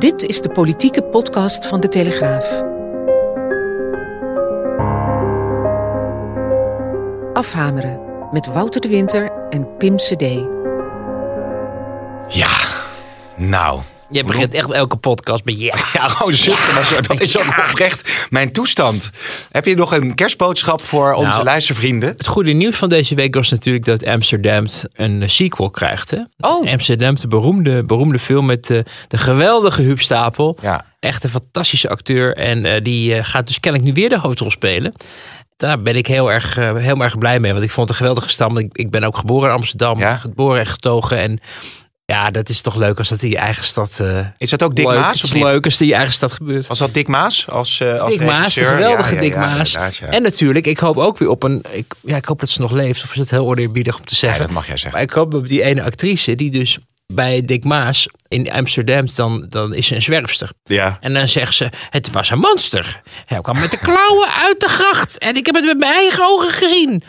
Dit is de politieke podcast van de Telegraaf. Afhameren met Wouter de Winter en Pim CD. Ja, nou. Je begint echt elke podcast met ja. Ja, gewoon zuchten, maar zo, dat is ook oprecht mijn toestand. Heb je nog een kerstboodschap voor onze Nou, luistervrienden? Het goede nieuws van deze week was natuurlijk dat Amsterdam een eh, sequel krijgt. Hè? Oh. Amsterdam, de beroemde, beroemde film met eh, de geweldige Huub Stapel. Ja. Echt een fantastische acteur. En eh, die eh, gaat dus kennelijk nu weer de hoofdrol spelen. Daar ben ik heel erg, eh, heel erg blij mee. Want ik vond het een geweldige stam. Ik, ik ben ook geboren in Amsterdam. Ja. Geboren en getogen. En ja, dat is toch leuk als dat in je eigen stad... eh Is dat ook Dick leuk. Maas of leuk als in je eigen stad gebeurt. Was dat Dick Maas als, eh als Dick Maas, de geweldige Ja, Dick ja, Maas. En natuurlijk, ik hoop ook weer op een... Ik, ja, ik hoop dat ze nog leeft. Of is het heel oneerbiedig om te zeggen. dat mag jij zeggen. Maar ik hoop op die ene actrice die dus bij Dick Maas in Amsterdam... dan, dan is ze een zwerfster. Ja. En dan zegt ze, het was een monster. Hij kwam met de klauwen uit de gracht. En ik heb het met mijn eigen ogen gezien.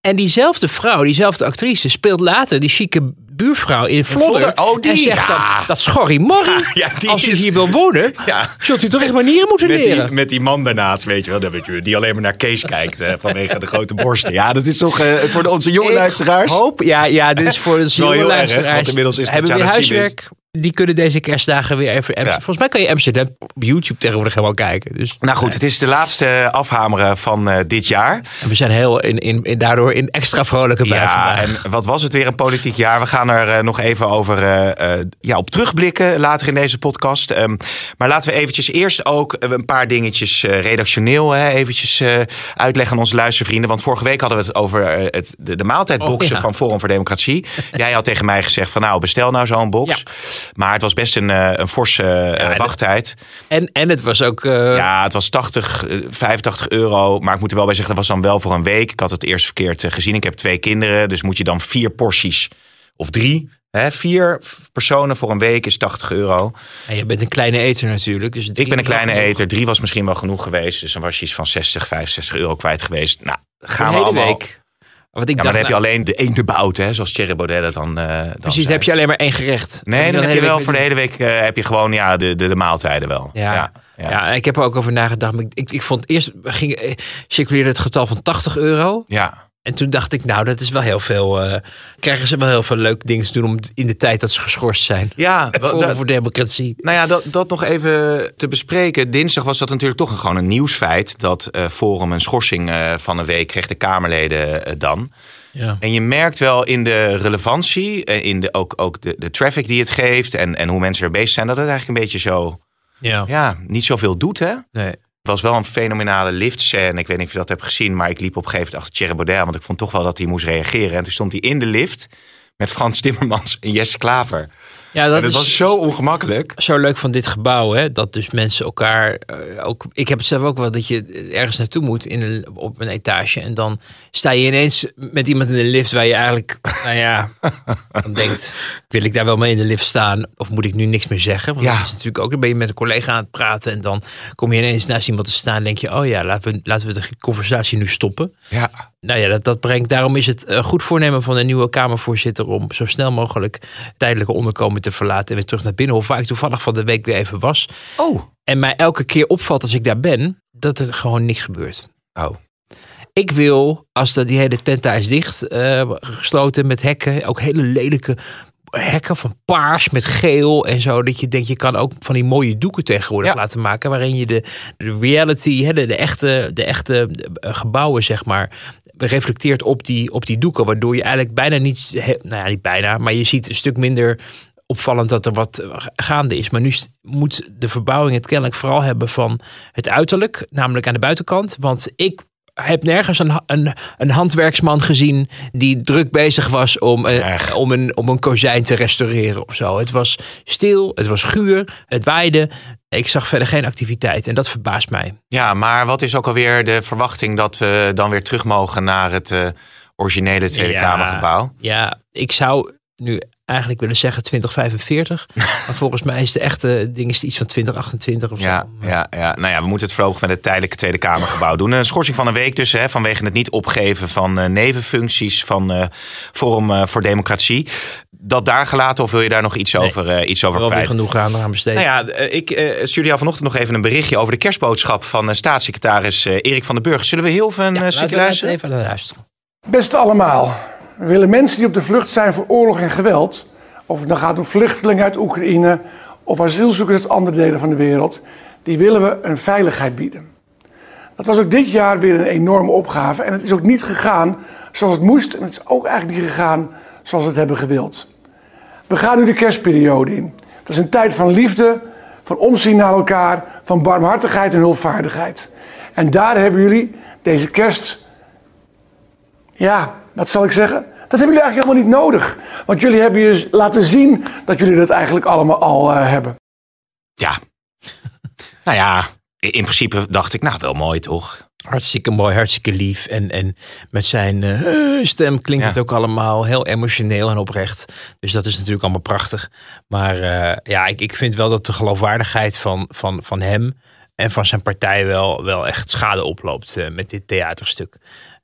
En diezelfde vrouw, diezelfde actrice... speelt later die chique buurvrouw in Vlodder. Oh, die, en zegt dan, ja. dat schorrie morrie. Ja, Als u is- hier wil wonen, Ja. zult u toch echt manieren moeten Met leren. die, met die man daarnaast, weet je wel, je, die alleen maar naar Kees kijkt vanwege de grote borsten. Ja, dat is toch eh, voor onze jonge Ik luisteraars. Hoop, ja, ja, dit is voor de Wel jonge erg, luisteraars. want inmiddels is het hebben Tatjana huiswerk. Die kunnen deze kerstdagen weer even. Ja. Volgens mij kan je Amsterdam op YouTube tegenwoordig helemaal kijken. Dus Nou goed, het is de laatste afhameren van eh, dit jaar. en we zijn heel in, in, in, daardoor in extra vrolijke bui Ja, vandaag. en wat was het weer een politiek jaar? We gaan er eh, nog even over eh, ja, op terugblikken later in deze podcast. Ehm, maar laten we eventjes eerst ook een paar dingetjes redactioneel hè, eventjes uitleggen aan onze luistervrienden. Want vorige week hadden we het over het, de, de maaltijdboxen Oh, ja. van Forum voor Democratie. Jij had tegen mij gezegd van nou, bestel nou zo'n box. Ja. Maar het was best een, eh, een forse eh, wachttijd. En, en het was ook. eh, Ja, het was 80, eh, 85 euro. Maar ik moet er wel bij zeggen, dat was dan wel voor een week. Ik had het eerst verkeerd gezien. Ik heb twee kinderen, dus moet je dan vier porties of drie. Hè, vier personen voor een week is 80 euro. en je bent een kleine eter natuurlijk. Dus Ik ben een kleine eter. Drie was misschien wel genoeg geweest. Dus dan was je iets van 60, 65 euro kwijt geweest. Nou, gaan we allemaal. week. Ik Ja, maar dan heb je nou, alleen de eendebout, hè, zoals Thierry Baudet dat dan, eh dan precies, dan heb je alleen maar één gerecht. Nee, dan heb je de wel voor de hele week eh, heb je gewoon ja, de, de, de maaltijden wel. Ja. ja. Ja. ik heb er ook over nagedacht. Maar ik, ik, ik vond eerst ging, eh, circuleerde het getal van 80 euro. ja. En toen dacht ik, nou, dat is wel heel veel. eh, krijgen ze wel heel veel leuke dingen te doen om in de tijd dat ze geschorst zijn. Ja, voor democratie. Nou ja, dat, dat nog even te bespreken. Dinsdag was dat natuurlijk toch een, gewoon een nieuwsfeit. Dat eh, Forum een schorsing eh, van een week kreeg de Kamerleden dan. Ja. En je merkt wel in de relevantie, in de, ook, ook de, de traffic die het geeft en, en hoe mensen er bezig zijn, dat het eigenlijk een beetje zo, Ja. ja, niet zoveel doet hè. Nee. Was wel een fenomenale liftscène. Ik weet niet of je dat hebt gezien, maar ik liep op een gegeven moment achter Thierry Baudet, want ik vond toch wel dat hij moest reageren. En toen stond hij in de lift met Frans Timmermans en Jesse Klaver. Ja, dat is was zo ongemakkelijk. zo leuk van dit gebouw, hè? Dat dus mensen elkaar eh, ook. Ik heb het zelf ook wel dat je ergens naartoe moet in een, op een etage en dan sta je ineens met iemand in de lift waar je eigenlijk, nou ja, dan denkt, wil ik daar wel mee in de lift staan of moet ik nu niks meer zeggen? Want Ja. dat is natuurlijk ook, dan ben je met een collega aan het praten en dan kom je ineens naast iemand te staan en denk je, oh ja, laten we, laten we de conversatie nu stoppen. Ja, Nou ja, dat, dat brengt. Daarom is het een goed voornemen van de nieuwe Kamervoorzitter om zo snel mogelijk tijdelijke onderkomen te verlaten en weer terug naar Binnenhof, waar ik toevallig van de week weer even was. Oh. En mij elke keer opvalt als ik daar ben, dat er gewoon niks gebeurt. Oh. Ik wil, als dat die hele tent daar is dicht, eh, gesloten met hekken, ook hele lelijke hekken van paars met geel en zo. Dat je denkt, je kan ook van die mooie doeken tegenwoordig Ja. laten maken. Waarin je de, de reality, hè, de, de echte, de echte eh, gebouwen, zeg maar, reflecteert op die, op die doeken. Waardoor je eigenlijk bijna niet, nou ja, niet bijna, maar je ziet een stuk minder opvallend dat er wat gaande is. Maar nu moet de verbouwing het kennelijk vooral hebben van het uiterlijk, namelijk aan de buitenkant. Want ik heb nergens een, een, een handwerksman gezien die druk bezig was om, eh, om, een, om een kozijn te restaureren of zo. Het was stil, het was guur, het waaide. Ik zag verder geen activiteit en dat verbaast mij. Ja, maar wat is ook alweer de verwachting dat we dan weer terug mogen naar het eh, originele Tweede Ja. Kamergebouw? Ja, ik zou nu eigenlijk willen zeggen 2045. maar volgens mij is de echte ding is iets van 2028 of Ja, zo. ja, ja, nou ja, we moeten het voorlopig met het tijdelijke Tweede Kamergebouw doen. Een schorsing van een week dus, hè, vanwege het niet opgeven van eh, nevenfuncties van eh, Forum eh, voor Democratie. Dat daar gelaten of wil je daar nog iets over, eh, iets over Wel weer kwijt? genoeg aan aan besteden. Nou ja, ik eh, stuurde jou vanochtend nog even een berichtje over de kerstboodschap van staatssecretaris Erik van den Burg. Zullen we heel even een Ja, eh, laten stukje luisteren? even naar luisteren. Beste allemaal, we willen mensen die op de vlucht zijn voor oorlog en geweld, of het nou gaat om vluchtelingen uit Oekraïne of asielzoekers uit andere delen van de wereld, die willen we een veiligheid bieden. Dat was ook dit jaar weer een enorme opgave en het is ook niet gegaan zoals het moest en het is ook eigenlijk niet gegaan zoals we het hebben gewild. We gaan nu de kerstperiode in. Dat is een tijd van liefde, van omzien naar elkaar, van barmhartigheid en hulpvaardigheid. En daar hebben jullie deze kerst ja, wat zal ik zeggen? Dat hebben jullie eigenlijk helemaal niet nodig. Want jullie hebben je laten zien dat jullie dat eigenlijk allemaal al eh, hebben. Ja. nou ja, in principe dacht ik, nou wel mooi toch? Hartstikke mooi, hartstikke lief. En, en met zijn eh, stem klinkt Ja. het ook allemaal heel emotioneel en oprecht. Dus dat is natuurlijk allemaal prachtig. Maar eh, ja, ik, ik vind wel dat de geloofwaardigheid van, van, van hem en van zijn partij wel, wel echt schade oploopt eh, met dit theaterstuk.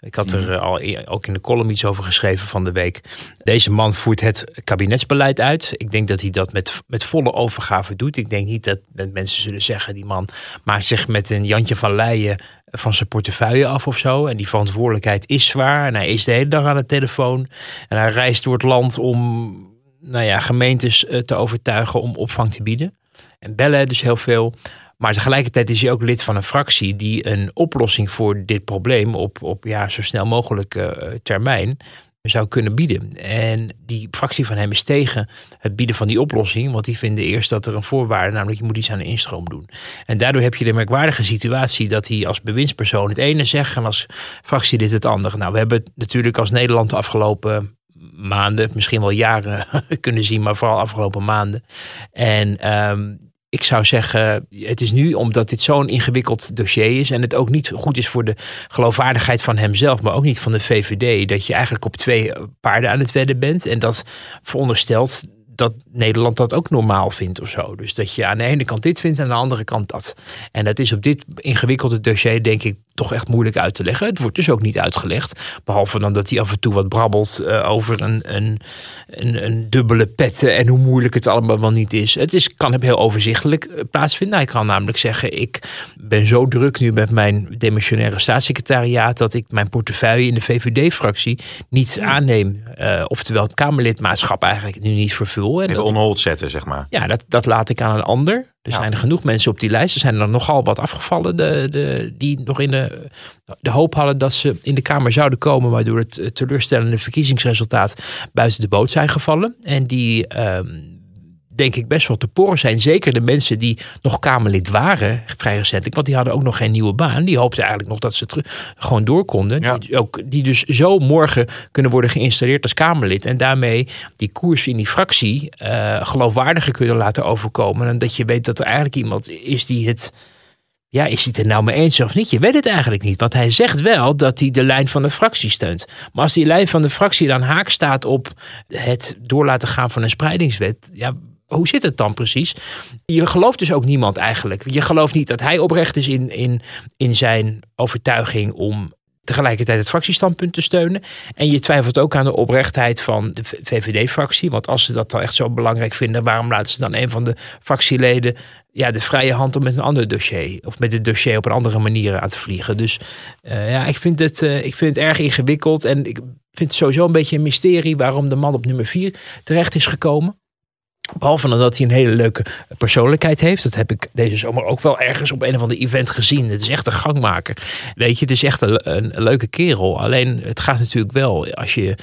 Ik had er eh, al e- ook in de column iets over geschreven van de week. Deze man voert het kabinetsbeleid uit. Ik denk dat hij dat met, met volle overgave doet. Ik denk niet dat, mensen zullen zeggen... die man maakt zich met een Jantje van Leijen van zijn portefeuille af of zo. En die verantwoordelijkheid is zwaar. En hij is de hele dag aan de telefoon. En hij reist door het land om nou ja, gemeentes eh, te overtuigen om opvang te bieden. En bellen dus heel veel. Maar tegelijkertijd is hij ook lid van een fractie die een oplossing voor dit probleem op, op ja, zo snel mogelijk eh, termijn zou kunnen bieden. En die fractie van hem is tegen het bieden van die oplossing. Want die vinden eerst dat er een voorwaarde, namelijk je moet iets aan de instroom doen. En daardoor heb je de merkwaardige situatie dat hij als bewindspersoon het ene zegt en als fractielid het andere. Nou, we hebben het natuurlijk als Nederland de afgelopen maanden, misschien wel jaren kunnen zien, maar vooral afgelopen maanden. En ehm, ik zou zeggen, het is nu omdat dit zo'n ingewikkeld dossier is en het ook niet goed is voor de geloofwaardigheid van hemzelf, maar ook niet van de VVD, dat je eigenlijk op twee paarden aan het wedden bent. En dat veronderstelt dat Nederland dat ook normaal vindt of zo. Dus dat je aan de ene kant dit vindt en aan de andere kant dat. En dat is op dit ingewikkelde dossier denk ik toch echt moeilijk uit te leggen. Het wordt dus ook niet uitgelegd. Behalve dan dat hij af en toe wat brabbelt eh, over een, een, een, een dubbele petten en hoe moeilijk het allemaal wel niet is. Het is, kan heel overzichtelijk eh, plaatsvinden. Hij kan namelijk zeggen, ik ben zo druk nu met mijn demissionaire staatssecretariaat dat ik mijn portefeuille in de VVD-fractie niet aanneem. Eh, oftewel het Kamerlidmaatschap eigenlijk nu niet vervul. En Even dat, on hold zetten, zeg maar. ja, dat, dat laat ik aan een ander. Er Ja. zijn er genoeg mensen op die lijst. Er zijn er nogal wat afgevallen de, de, die nog in de, de hoop hadden dat ze in de Kamer zouden komen. Maar door het eh, teleurstellende verkiezingsresultaat buiten de boot zijn gevallen. En die ehm, denk ik best wel te poren zijn. Zeker de mensen die nog Kamerlid waren, vrij recentelijk. Want die hadden ook nog geen nieuwe baan. Die hoopten eigenlijk nog dat ze terug, gewoon door konden. Ja. Die, ook, die dus zo morgen kunnen worden geïnstalleerd als Kamerlid. En daarmee die koers in die fractie eh, geloofwaardiger kunnen laten overkomen. En dat je weet dat er eigenlijk iemand is die het... Ja, is hij het er nou mee eens of niet? Je weet het eigenlijk niet. Want hij zegt wel dat hij de lijn van de fractie steunt. Maar als die lijn van de fractie dan haak staat op het door laten gaan van een spreidingswet. Ja, hoe zit het dan precies? Je gelooft dus ook niemand eigenlijk. Je gelooft niet dat hij oprecht is in, in, in zijn overtuiging om tegelijkertijd het fractiestandpunt te steunen. En je twijfelt ook aan de oprechtheid van de VVD-fractie. Want als ze dat dan echt zo belangrijk vinden, waarom laten ze dan een van de fractieleden ja, de vrije hand om met een ander dossier of met het dossier op een andere manier aan te vliegen? Dus eh, ja, ik vind, het, eh, ik vind het erg ingewikkeld en ik vind het sowieso een beetje een mysterie waarom de man op nummer 4 terecht is gekomen. Behalve dat hij een hele leuke persoonlijkheid heeft. Dat heb ik deze zomer ook wel ergens op een of ander event gezien. Het is echt een gangmaker. Weet je, het is echt een, leuke kerel. Alleen het gaat natuurlijk wel als je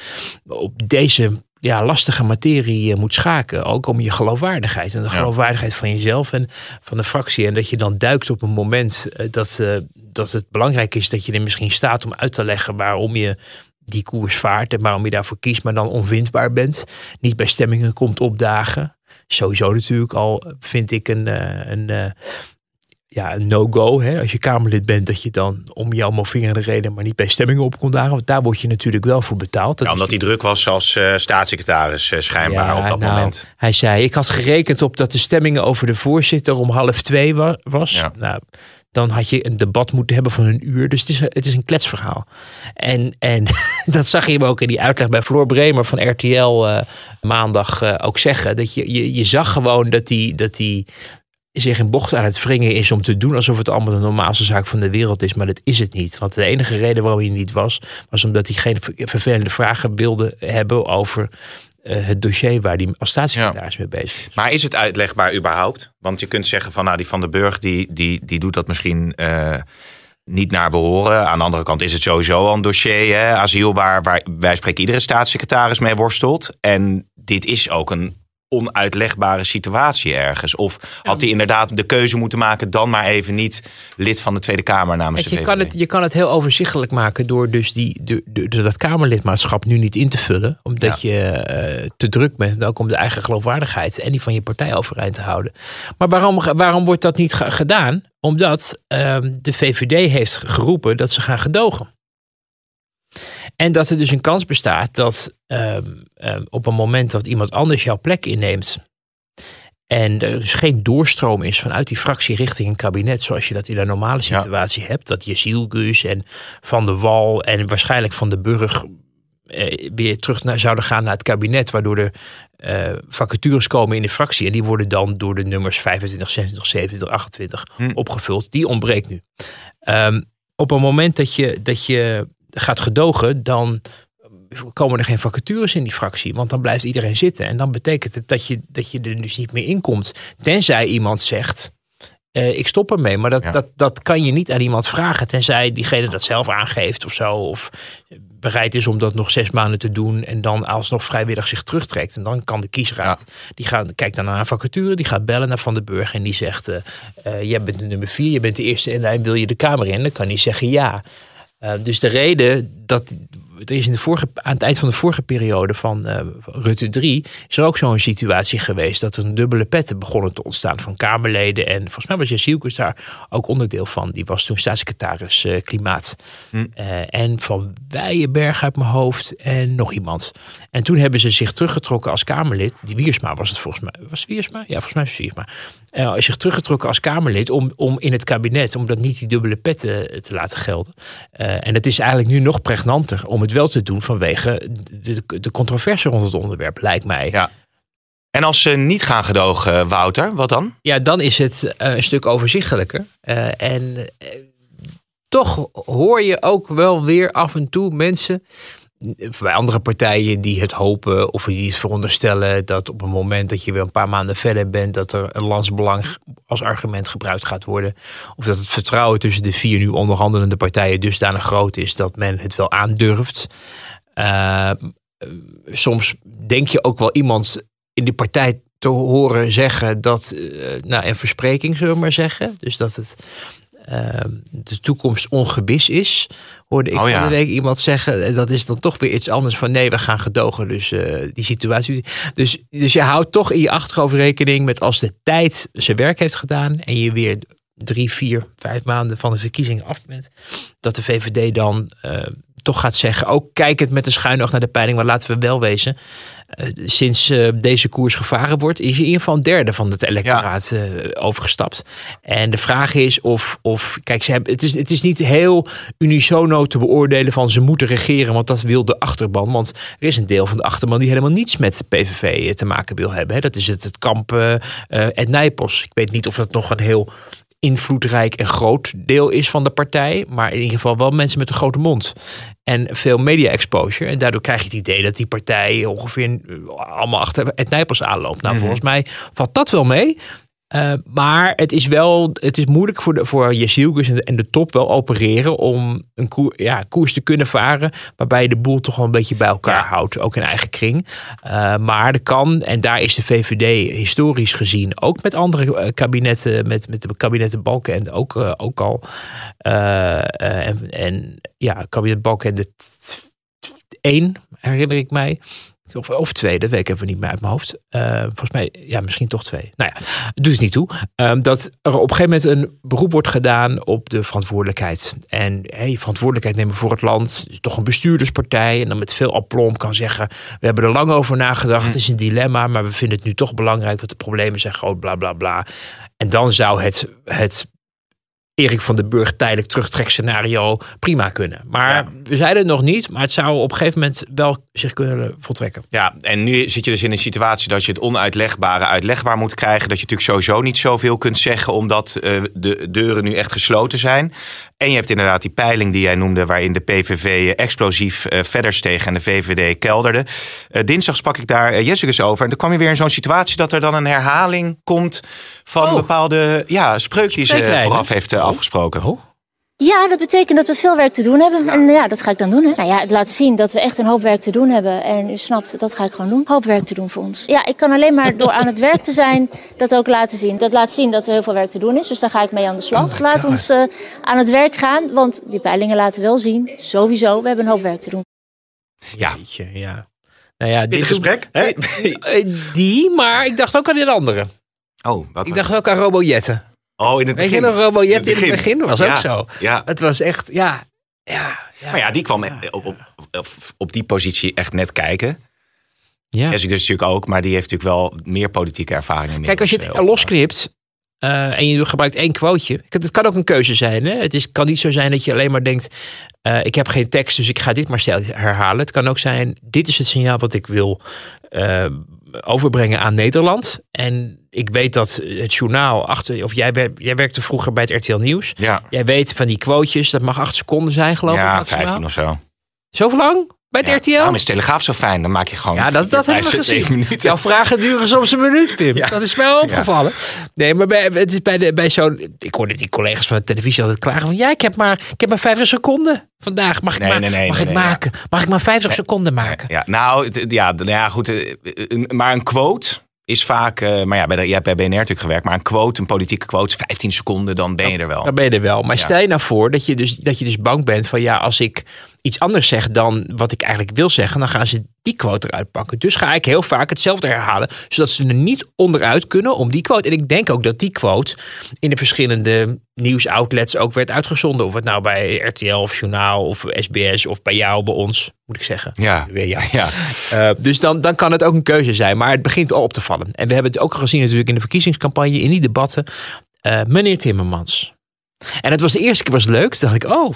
op deze ja, lastige materie eh, moet schaken. Ook om je geloofwaardigheid. En de Ja. geloofwaardigheid van jezelf en van de fractie. En dat je dan duikt op een moment eh, dat, eh, dat het belangrijk is dat je er misschien staat om uit te leggen waarom je die koers vaart en waarom je daarvoor kiest, maar dan onwindbaar bent. Niet bij stemmingen komt opdagen. Sowieso natuurlijk al vind ik een, eh, een, een ja, een no-go. Als je Kamerlid bent, dat je dan om je allemaal vingerende reden, maar niet bij stemmingen op kon dagen. Want daar word je natuurlijk wel voor betaald. ja, omdat hij druk was als uh, staatssecretaris, uh, schijnbaar op dat nou, moment. Hij zei: Ik had gerekend op dat de stemmingen over de voorzitter om half twee wa was. Ja. Nou, dan had je een debat moeten hebben van een uur. Dus het is, het is een kletsverhaal. En, en dat zag je hem ook in die uitleg bij Floor Bremer van RTL uh, maandag ook zeggen. Dat je, je, zag gewoon dat hij dat die zich in bocht aan het wringen is om te doen alsof het allemaal de normaalste zaak van de wereld is. Maar dat is het niet. Want de enige reden waarom hij niet was, was omdat hij geen vervelende vragen wilde hebben over uh, het dossier waar hij als staatssecretaris ja. mee bezig is. Maar is het uitlegbaar überhaupt? Want je kunt zeggen van nou die Van den Burg die, die, die doet dat misschien uh, niet naar behoren. Aan de andere kant is het sowieso al een dossier, hè, asiel, waar, waar wij spreken iedere staatssecretaris mee worstelt. En dit is ook een onuitlegbare situatie ergens? Of had hij inderdaad de keuze moeten maken, dan maar even niet lid van de Tweede Kamer namens je, kan het, je kan het heel overzichtelijk maken door dus die, de, de, de, dat Kamerlidmaatschap nu niet in te vullen. Omdat ja. je uh, te druk bent, ook om de eigen geloofwaardigheid en die van je partij overeind te houden. Maar waarom, waarom wordt dat niet gedaan? Omdat uh, de VVD heeft geroepen dat ze gaan gedogen. En dat er dus een kans bestaat dat uh, uh, op een moment dat iemand anders jouw plek inneemt. En er dus geen doorstroom is vanuit die fractie richting een kabinet. Zoals je dat in een normale situatie ja. hebt. Dat je Zielgus en Van de Wal en waarschijnlijk Van de Burg eh, weer terug naar, zouden gaan naar het kabinet. Waardoor er uh, vacatures komen in de fractie. En die worden dan door de nummers 25, 26, 27, 28 hm. opgevuld. Die ontbreekt nu. Um, op een moment dat je, dat je gaat gedogen, dan komen er geen vacatures in die fractie. Want dan blijft iedereen zitten. En dan betekent het dat je, dat je er dus niet meer in komt. Tenzij iemand zegt. Uh, ik stop ermee. Maar dat, ja. dat, dat kan je niet aan iemand vragen. Tenzij diegene dat zelf aangeeft of zo. Of bereid is om dat nog zes maanden te doen. En dan alsnog vrijwillig zich terugtrekt. En dan kan de kiesraad. Ja. Die gaat, kijkt dan naar een vacature. Die gaat bellen naar Van den Burg. En die zegt. Uh, uh, jij bent de nummer vier. Je bent de eerste in lijn. Wil je de Kamer in? Dan kan hij zeggen ja. Uh, dus de reden dat er is in de vorige, aan het eind van de vorige periode van uh, Rutte 3 is er ook zo'n situatie geweest dat er een dubbele petten begonnen te ontstaan van Kamerleden. En volgens mij was Jessielkus daar ook onderdeel van. Die was toen staatssecretaris uh, Klimaat. Hm. Uh, en van Weijenberg uit mijn hoofd en nog iemand. En toen hebben ze zich teruggetrokken als Kamerlid. Die Wiersma was het volgens mij. Was het Wiersma? Ja, volgens mij was het Wiersma. Uh, zich teruggetrokken als Kamerlid om, om in het kabinet, om dat niet die dubbele petten te laten gelden. En het is eigenlijk nu nog pregnanter om het wel te doen vanwege de, de controverse rond het onderwerp, lijkt mij. Ja. En als ze niet gaan gedogen, Wouter, wat dan? Ja, dan is het uh, een stuk overzichtelijker. en toch hoor je ook wel weer af en toe mensen bij andere partijen die het hopen of die het veronderstellen dat op het moment dat je weer een paar maanden verder bent, dat er een landsbelang als argument gebruikt gaat worden. Of dat het vertrouwen tussen de vier nu onderhandelende partijen dusdanig groot is dat men het wel aandurft. Uh, soms denk je ook wel iemand in die partij te horen zeggen dat, uh, nou, een verspreking zullen we maar zeggen. Dus dat het de toekomst ongewis is. Hoorde ik oh, ja. van de week iemand zeggen. En dat is dan toch weer iets anders van nee, we gaan gedogen. Dus uh, die situatie. Dus, dus je houdt toch in je achterhoofd rekening met als de tijd zijn werk heeft gedaan. En je weer drie, vier, vijf maanden van de verkiezingen af bent. Dat de VVD dan uh, toch gaat zeggen. Ook kijkend met een schuin oog naar de peiling. Maar laten we wel wezen. Uh, sinds uh, deze koers gevaren wordt, is je in ieder geval een derde van het electoraat ja. uh, overgestapt. En de vraag is of, of kijk, ze hebben, het, is, het is niet heel unisono te beoordelen van ze moeten regeren, want dat wil de achterban. Want er is een deel van de achterban die helemaal niets met de PVV te maken wil hebben. Hè. Dat is het, het kamp Ed Nijpels. Ik weet niet of dat nog een heel invloedrijk en groot deel is van de partij. Maar in ieder geval wel mensen met een grote mond. En veel media exposure. En daardoor krijg je het idee dat die partij ongeveer allemaal achter het Nijpels aanloopt. Nou, mm -hmm. volgens mij valt dat wel mee. Uh, maar het is wel het is moeilijk voor, de, voor en, en de top wel opereren om een koer, ja, koers te kunnen varen. Waarbij je de boel toch wel een beetje bij elkaar houdt. Ook in eigen kring. Uh, maar er kan, en daar is de VVD historisch gezien ook met andere kabinetten, met, met de kabinetten Balken en ook, uh, ook al. en, en ja, kabinet Balken de één herinner ik mij. Of, of twee, dat weet ik even niet meer uit mijn hoofd. Uh, volgens mij, ja, misschien toch twee. Nou ja, doet het niet toe. Um, dat er op een gegeven moment een beroep wordt gedaan op de verantwoordelijkheid. En hey, verantwoordelijkheid nemen voor het land. is toch een bestuurderspartij. En dan met veel aplomb kan zeggen: We hebben er lang over nagedacht. Het is een dilemma, maar we vinden het nu toch belangrijk. Want de problemen zijn groot, bla bla bla. En dan zou het, het Erik van den Burg tijdelijk terugtrekscenario prima kunnen. Maar we zeiden het nog niet, maar het zou op een gegeven moment wel zich kunnen voltrekken. Ja, en nu zit je dus in een situatie dat je het onuitlegbare uitlegbaar moet krijgen. Dat je natuurlijk sowieso niet zoveel kunt zeggen, omdat uh, de deuren nu echt gesloten zijn. En je hebt inderdaad die peiling die jij noemde, waarin de PVV explosief uh, verder steeg en de VVD kelderde. Uh, dinsdag sprak ik daar Jessicus over. En dan kwam je weer in zo'n situatie dat er dan een herhaling komt van Oh. een bepaalde ja, spreuk die ze vooraf heeft afgesproken. Oh. Ja, dat betekent dat we veel werk te doen hebben. En ja, dat ga ik dan doen. Hè. Nou ja, het laat zien dat we echt een hoop werk te doen hebben. En u snapt, dat ga ik gewoon doen. Hoop werk te doen voor ons. Ja, ik kan alleen maar door aan het werk te zijn dat ook laten zien. Dat laat zien dat er heel veel werk te doen is. Dus daar ga ik mee aan de slag. Laat ons uh, aan het werk gaan. Want die peilingen laten wel zien, sowieso, we hebben een hoop werk te doen. Ja. Jeetje, ja. Nou ja, Dit dit gesprek? Hè? Eh, Die, maar ik dacht ook aan een andere. Oh, welke? Ik dacht ook aan Robojetten. Oh, in het Weet begin. je nog, Robojet in In het het begin was ook zo. Ja, Het was echt, ja, ja. ja. maar ja, die kwam op, op, op, die positie echt net kijken. Ja. Jessicus natuurlijk ook, maar die heeft natuurlijk wel meer politieke ervaring. Kijk, als je het eh, losknipt eh, en je gebruikt één quoteje. Het kan ook een keuze zijn. Hè? Het is, kan niet zo zijn dat je alleen maar denkt... eh, ik heb geen tekst, dus ik ga dit maar herhalen. Het kan ook zijn, dit is het signaal wat ik wil overbrengen aan Nederland. En ik weet dat het journaal achter... Of jij, jij werkte vroeger bij het RTL Nieuws. Ja, Jij weet van die quotejes, dat mag acht seconden zijn geloof ik ja maximaal. 15 of zo. Zoveel lang? Bij het Ja. RTL? Daarom is Telegraaf zo fijn. Dan maak je gewoon Ja, dat, dat hebben we gezien. Jouw vragen duren soms een minuut, Pim. Ja. Dat is mij opgevallen. Nee, maar bij, het is bij, de, bij zo'n... Ik hoorde die collega's van de televisie altijd klagen van... Ja, ik heb maar, ik heb maar 50 seconden vandaag. Mag ik, Nee, maar, nee, nee, mag ik maken? Mag ik maar 50 seconden maken? Ja, nou, het- ja, d- ja goed. eh, Maar een quote is vaak... eh, Maar ja, bij de, je hebt bij BNR natuurlijk gewerkt. Maar een quote, een politieke quote, is 15 seconden, dan ben je er wel. Dan ben je er wel. Maar stel je nou voor dat je, dus, dat je dus bang bent van... Ja, als ik iets anders zeg dan wat ik eigenlijk wil zeggen... dan gaan ze die quote eruit pakken. Dus ga ik heel vaak hetzelfde herhalen... zodat ze er niet onderuit kunnen om die quote. En ik denk ook dat die quote in de verschillende nieuwsoutlets ook werd uitgezonden. Of het nou bij RTL of Journaal of SBS of bij jou, bij ons, moet ik zeggen. Ja, Weer jou. ja. Uh, dus dan, dan kan het ook een keuze zijn. Maar het begint al op te vallen. En we hebben het ook gezien natuurlijk in de verkiezingscampagne, in die debatten. Uh, meneer Timmermans. En het was de eerste keer was het leuk. Toen dacht ik, oh,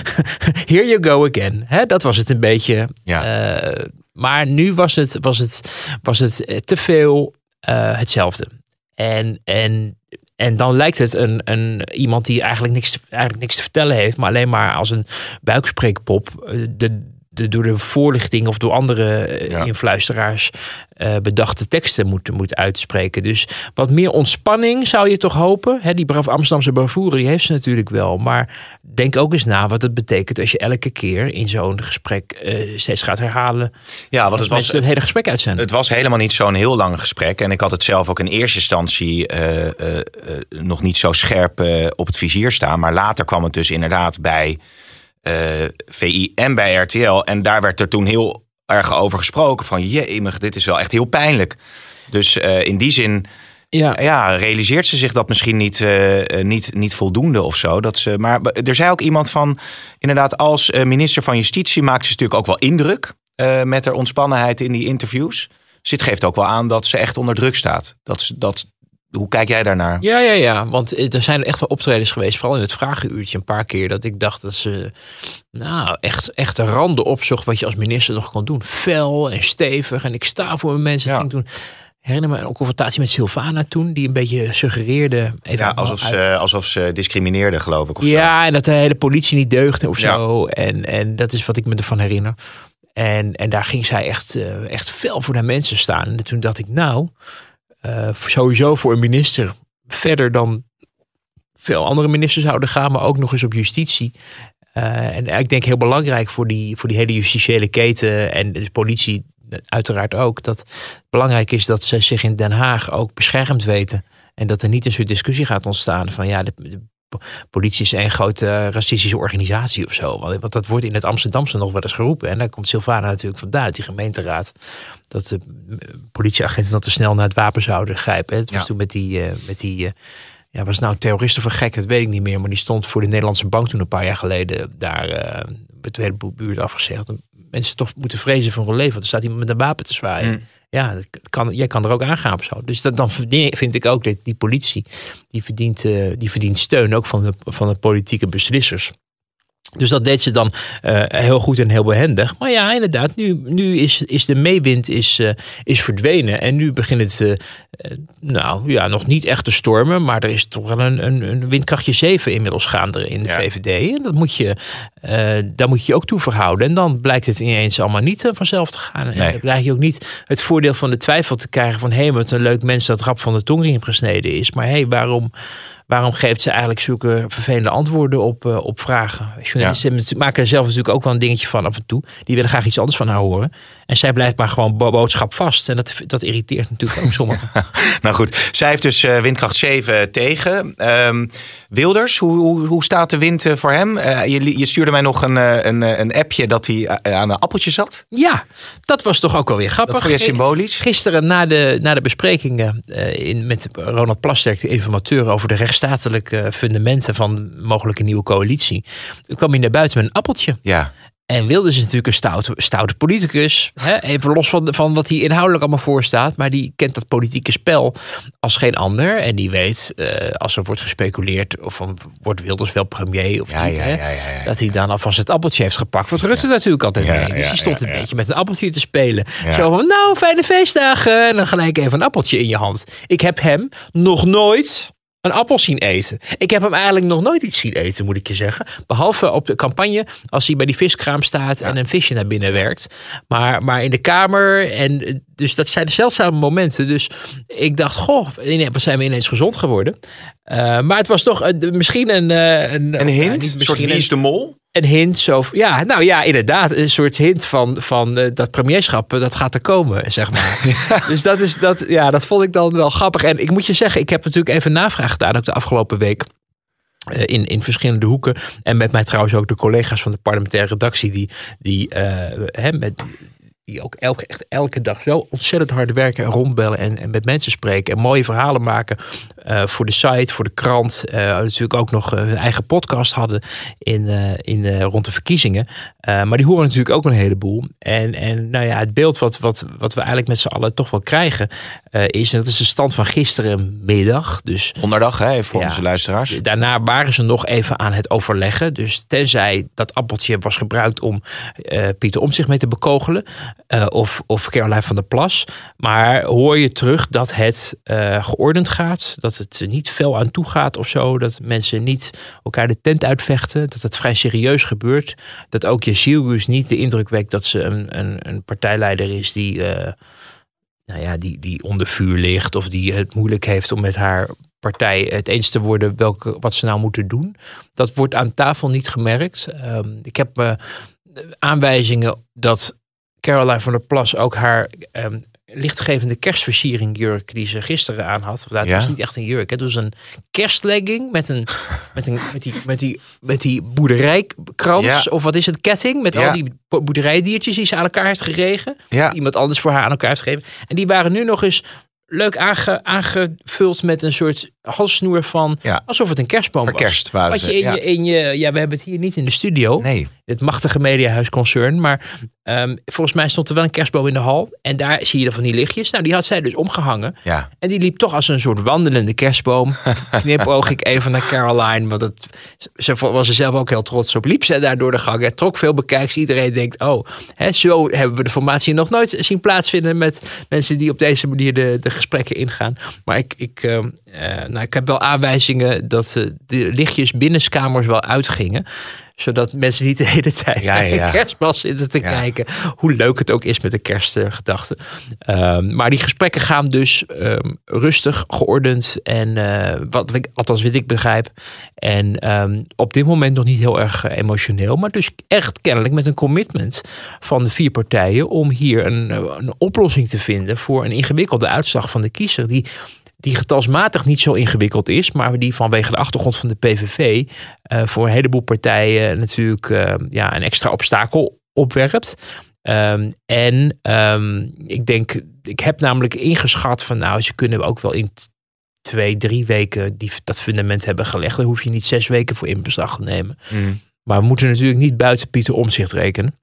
here you go again. Hè, dat was het een beetje. Ja. Uh, maar nu was het, was het, was het te veel uh, hetzelfde. En, en, en dan lijkt het een, een, iemand die eigenlijk niks, eigenlijk niks te vertellen heeft, maar alleen maar als een buikspreekpop de, de, door de voorlichting of door andere ja. influisteraars uh, bedachte teksten moet, moet uitspreken. Dus wat meer ontspanning zou je toch hopen. Hè, die braaf Amsterdamse bravoure, die heeft ze natuurlijk wel. Maar denk ook eens na wat het betekent als je elke keer in zo'n gesprek uh, steeds gaat herhalen. Ja, want het was het hele gesprek uitzenden. Het was helemaal niet zo'n heel lang gesprek. En ik had het zelf ook in eerste instantie uh, nog niet zo scherp op het vizier staan. Maar later kwam het dus inderdaad bij VI en bij RTL. En daar werd er toen heel erg over gesproken. Van jemig, dit is wel echt heel pijnlijk. Dus uh, in die zin ja. ja. realiseert ze zich dat misschien niet, uh, niet, niet voldoende of zo. Dat ze, maar er zei ook iemand van, inderdaad, als minister van Justitie maakt ze natuurlijk ook wel indruk uh, met haar ontspannenheid in die interviews. Dus dit geeft ook wel aan dat ze echt onder druk staat. Dat, ze, dat, hoe kijk jij daarnaar? Ja, ja, ja. Want er zijn echt wel optredens geweest, vooral in het vragenuurtje een paar keer, dat ik dacht dat ze nou echt, echt de randen opzocht wat je als minister nog kon doen. Fel en stevig en ik sta voor mijn mensen. Ja. Ging toen herinner me een confrontatie met Sylvana toen, die een beetje suggereerde. Even ja, alsof ze, alsof ze discrimineerde, geloof ik. Of ja, zo. en dat de hele politie niet deugde of ja. zo. En, en dat is wat ik me ervan herinner. En, en daar ging zij echt, uh, echt fel voor de mensen staan. En toen dacht ik, nou, eh, sowieso voor een minister verder dan veel andere ministers zouden gaan, maar ook nog eens op justitie. Uh, en ik denk heel belangrijk voor die, voor die hele justitiële keten en de politie uiteraard ook. Dat belangrijk is dat ze zich in Den Haag ook beschermd weten. En dat er niet een soort discussie gaat ontstaan van ja, de politie is een grote racistische organisatie of zo. Want dat wordt in het Amsterdamse nog wel eens geroepen. En daar komt Sylvana natuurlijk vandaan, uit die gemeenteraad. Dat de politieagenten dan te snel naar het wapen zouden grijpen. Het was toen met die, uh, met die ja, was nou terroristen of gek, dat weet ik niet meer. Maar die stond voor de Nederlandse bank toen een paar jaar geleden daar uh, werd de hele buurt afgezegd. Mensen toch moeten vrezen voor hun leven. Want er staat iemand met een wapen te zwaaien. Mm. Ja, kan, jij kan er ook aangaan zo. Dus dan vind ik ook dat die politie, die verdient, uh, die verdient steun ook van de, van de politieke beslissers. Dus dat deed ze dan uh, heel goed en heel behendig. Maar ja, inderdaad, nu, nu is, is de meewind is, uh, is verdwenen. En nu begint het, uh, nou ja, nog niet echt te stormen. Maar er is toch wel een, een, een windkrachtje 7 inmiddels gaande in de ja. VVD. En dat moet je, daar moet je ook toe verhouden. En dan blijkt het ineens allemaal niet vanzelf te gaan. En dan krijg je ook niet het voordeel van de twijfel te krijgen van... hé, hey, wat een leuk mens dat rap van de tong gesneden is. Maar hé, hey, waarom waarom geeft ze eigenlijk zulke vervelende antwoorden op, uh, op vragen? Journalisten ja. maken er zelf natuurlijk ook wel een dingetje van af en toe. Die willen graag iets anders van haar horen. En zij blijft maar gewoon boodschap vast. En dat, dat irriteert natuurlijk ook sommigen. nou goed, zij heeft dus uh, windkracht 7 tegen. Um, Wilders, hoe, hoe, hoe, staat de wind voor hem? Uh, je, je, stuurde mij nog een, een, een appje dat hij aan een appeltje zat. Ja, dat was toch ook wel weer grappig. Dat je symbolisch? Gisteren na de, na de besprekingen in, met Ronald Plasterk, de informateur over de rechtsstatelijke fundamenten van mogelijke nieuwe coalitie, kwam hij naar buiten met een appeltje. Ja. En Wilders is natuurlijk een stoute, stoute politicus. Hè? Even los van, van wat hij inhoudelijk allemaal voor staat. Maar die kent dat politieke spel als geen ander. En die weet, uh, als er wordt gespeculeerd... of van, wordt Wilders wel premier of ja, niet... Ja, hè? Ja, dat hij dan alvast het appeltje heeft gepakt. Wat Rutte natuurlijk altijd mee. Dus die stond een beetje met een appeltje te spelen. Zo van, nou, fijne feestdagen. En dan gelijk even een appeltje in je hand. Ik heb hem nog nooit een appel zien eten. Ik heb hem eigenlijk nog nooit iets zien eten, moet ik je zeggen. Behalve op de campagne, als hij bij die viskraam staat en een visje naar binnen werkt. Maar, maar in de kamer, en dus dat zijn de zeldzame momenten. Dus ik dacht, goh, wat zijn we ineens gezond geworden. Uh, maar het was toch uh, misschien een... Uh, een, een hint? Een soort wie is de mol? Een hint, zo, ja, nou ja, inderdaad, een soort hint van, van uh, dat premierschap, dat gaat er komen, zeg maar. Ja. Dus dat, is, dat, ja, dat vond ik dan wel grappig. En ik moet je zeggen, ik heb natuurlijk even navraag gedaan, ook de afgelopen week. In, in verschillende hoeken. En met mij trouwens ook de collega's van de parlementaire redactie, die, die hè, met, die ook elke, echt elke dag zo ontzettend hard werken en rondbellen en, en met mensen spreken en mooie verhalen maken uh, voor de site, voor de krant. Uh, natuurlijk ook nog hun eigen podcast hadden in, uh, in, rond de verkiezingen. maar die horen natuurlijk ook een heleboel. En, en nou ja, het beeld wat, wat, wat we eigenlijk met z'n allen toch wel krijgen is, en dat is de stand van gisterenmiddag. Dus, Donderdag hè, voor ja, onze luisteraars. Daarna waren ze nog even aan het overleggen. Dus tenzij dat appeltje was gebruikt om Pieter om zich mee te bekogelen. Uh, of, of Caroline van der Plas. Maar hoor je terug dat het uh, geordend gaat. Dat het niet fel aan toe gaat of zo. Dat mensen niet elkaar de tent uitvechten. Dat het vrij serieus gebeurt. Dat ook Jezilgus niet de indruk wekt dat ze een, een, een partijleider is die, uh, nou ja, die, die onder vuur ligt. Of die het moeilijk heeft om met haar partij het eens te worden welke, wat ze nou moeten doen. Dat wordt aan tafel niet gemerkt. Um, ik heb aanwijzingen dat Caroline van der Plas ook haar um, lichtgevende kerstversiering jurk die ze gisteren aan had. Dat ja? was niet echt een jurk. Het was een kerstlegging met een met een met die met die met die boerderijkrans ja. of wat is het ketting met ja. al die boerderijdiertjes die ze aan elkaar heeft geregen. Iemand anders voor haar aan elkaar heeft gegeven. En die waren nu nog eens leuk aange, aangevuld met een soort halssnoer van ja. alsof het een kerstboom was. Waren Wat je in, ja. je in je ja, we hebben het hier niet in de studio. Nee. Het machtige mediahuisconcern, maar um, volgens mij stond er wel een kerstboom in de hal en daar zie je dan van die lichtjes. Nou, die had zij dus omgehangen. Ja. En die liep toch als een soort wandelende kerstboom. Knipoog ik even naar Caroline, want het, ze was er zelf ook heel trots op. Liep ze daar door de gang. Het trok veel bekijks. Iedereen denkt, oh, hè, zo hebben we de formatie nog nooit zien plaatsvinden met mensen die op deze manier de, de gesprekken ingaan. Maar ik, ik, uh, nou, ik heb wel aanwijzingen dat uh, de lichtjes binnenskamers wel uitgingen. Zodat mensen niet de hele tijd Ja, ja, naar ja. de zitten te kijken. Hoe leuk het ook is met de kerstgedachte. Ehm, maar die gesprekken gaan dus ehm, rustig, geordend. En eh, wat ik, althans wat ik begrijp. En ehm, op dit moment nog niet heel erg eh, emotioneel. Maar dus echt kennelijk met een commitment van de vier partijen. Om hier een, een oplossing te vinden voor een ingewikkelde uitslag van de kiezer. Die die getalsmatig niet zo ingewikkeld is, maar die vanwege de achtergrond van de PVV eh, voor een heleboel partijen natuurlijk eh, ja, een extra obstakel opwerpt. Ehm, en ehm, ik denk, ik heb namelijk ingeschat van nou, ze kunnen ook wel in twee, drie weken die, dat fundament hebben gelegd. Daar hoef je niet zes weken voor in beslag te nemen. Mm. Maar we moeten natuurlijk niet buiten Pieter Omzicht rekenen.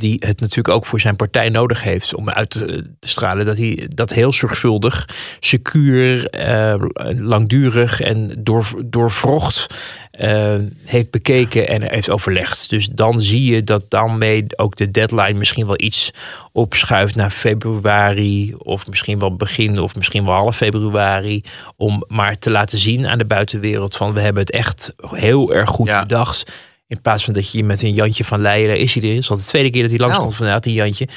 Die het natuurlijk ook voor zijn partij nodig heeft om uit te, te stralen. Dat hij dat heel zorgvuldig, secuur, eh, langdurig en door, doorvrocht eh, heeft bekeken en heeft overlegd. Dus dan zie je dat daarmee ook de deadline misschien wel iets opschuift naar februari. Of misschien wel begin of misschien wel half februari. Om maar te laten zien aan de buitenwereld van we hebben het echt heel erg goed Ja. bedacht. In plaats van dat je met een Jantje van Leijen, daar is hij er. Het is al de tweede keer dat hij langskomt Nou. vanuit die Jantje.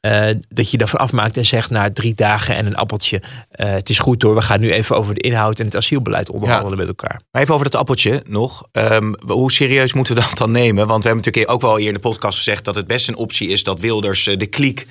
eh, dat je daarvan afmaakt en zegt na drie dagen en een appeltje. eh, het is goed hoor, we gaan nu even over de inhoud en het asielbeleid onderhandelen met elkaar. Maar even over dat appeltje nog. Ehm, hoe serieus moeten we dat dan nemen? Want we hebben natuurlijk ook wel hier in de podcast gezegd dat het best een optie is dat Wilders eh, de kliek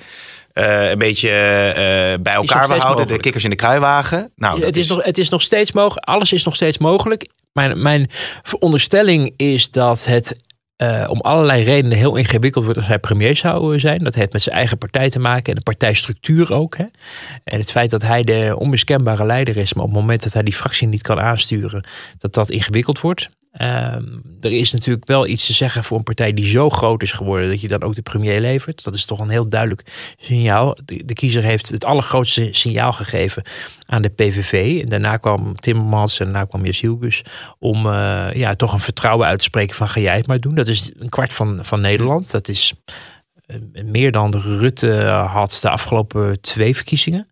eh, een beetje eh, bij nog elkaar houden. De kikkers in de kruiwagen. Nou, het, is nog, het is nog steeds mogelijk. Alles is nog steeds mogelijk. Mijn, mijn veronderstelling is dat het eh, om allerlei redenen heel ingewikkeld wordt als hij premier zou eh, zijn. Dat heeft met zijn eigen partij te maken en de partijstructuur ook. Hè. En het feit dat hij de onmiskenbare leider is, maar op het moment dat hij die fractie niet kan aansturen, dat dat ingewikkeld wordt. Ehm, er is natuurlijk wel iets te zeggen voor een partij die zo groot is geworden dat je dan ook de premier levert. Dat is toch een heel duidelijk signaal. De, kiezer heeft het allergrootste signaal gegeven aan de PVV. En daarna kwam Timmermans en daarna kwam Jasielgus om eh, ja, toch een vertrouwen uit te spreken van ga jij het maar doen. Dat is een kwart van, van Nederland. Dat is eh, meer dan Rutte had de afgelopen twee verkiezingen.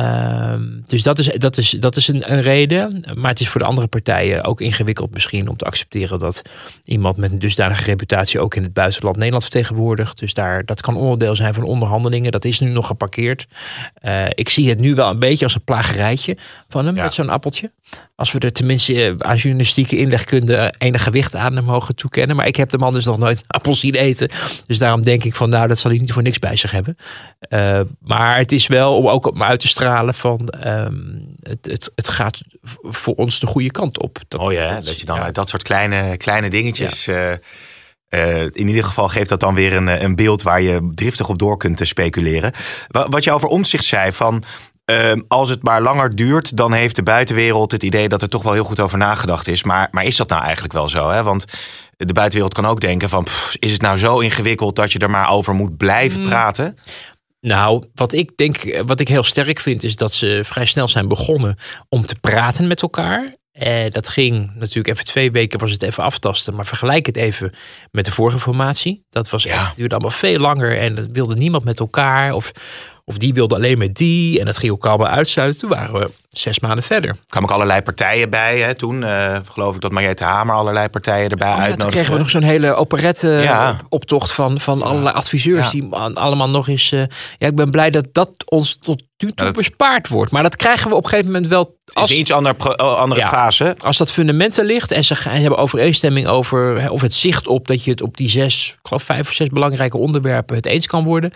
Ehm, dus dat is, dat is, dat is een, een reden. Maar het is voor de andere partijen ook ingewikkeld misschien om te accepteren dat iemand met een dusdanige reputatie ook in het buitenland Nederland vertegenwoordigt. Dus daar, dat kan onderdeel zijn van onderhandelingen. Dat is nu nog geparkeerd. Eh, ik zie het nu wel een beetje als een plagerijtje van hem Ja. met zo'n appeltje. Als we er tenminste eh, aan journalistieke inlegkunde enig gewicht aan hem mogen toekennen. Maar ik heb de man dus nog nooit een appel zien eten. Dus daarom denk ik van nou, dat zal hij niet voor niks bij zich hebben. Eh, maar het is wel om ook om uit te stralen van ehm, het, het, het gaat voor ons de goede kant op. Dat, Mooi hè, dat- dat je dan ja. uit dat soort kleine, kleine dingetjes... eh, eh, in ieder geval geeft dat dan weer een, een beeld waar je driftig op door kunt eh, speculeren. Wa- Wat je over omzicht zei van... ehm, als het maar langer duurt, dan heeft de buitenwereld het idee dat er toch wel heel goed over nagedacht is. Maar, maar is dat nou eigenlijk wel zo? Hè? Want de buitenwereld kan ook denken van, pff, is het nou zo ingewikkeld dat je er maar over moet blijven Mm. praten? Nou, wat ik denk, wat ik heel sterk vind, is dat ze vrij snel zijn begonnen om te praten met elkaar. Eh, dat ging natuurlijk even twee weken was het even aftasten. Maar vergelijk het even met de vorige formatie. Dat was Ja. echt, duurde allemaal veel langer. En dat wilde niemand met elkaar. Of, of die wilde alleen met die. En dat ging ook allemaal uitsluiten. Toen waren we zes maanden verder. Er kwamen ook allerlei partijen bij hè, toen. eh, geloof ik dat Mariette Hamer allerlei partijen erbij Oh ja, uitnodigde. toen kregen we nog zo'n hele operette Ja. op- optocht van, van allerlei adviseurs. Ja. Die allemaal nog eens... eh, ja, ik ben blij dat dat ons tot nu toe bespaard wordt. Maar dat krijgen we op een gegeven moment wel... Is Als, een iets ander, oh, andere Ja. fase. als dat fundament er ligt en ze gaan- hebben overeenstemming over... of het zicht op dat je het op die zes, ik geloof vijf of zes belangrijke onderwerpen het eens kan worden.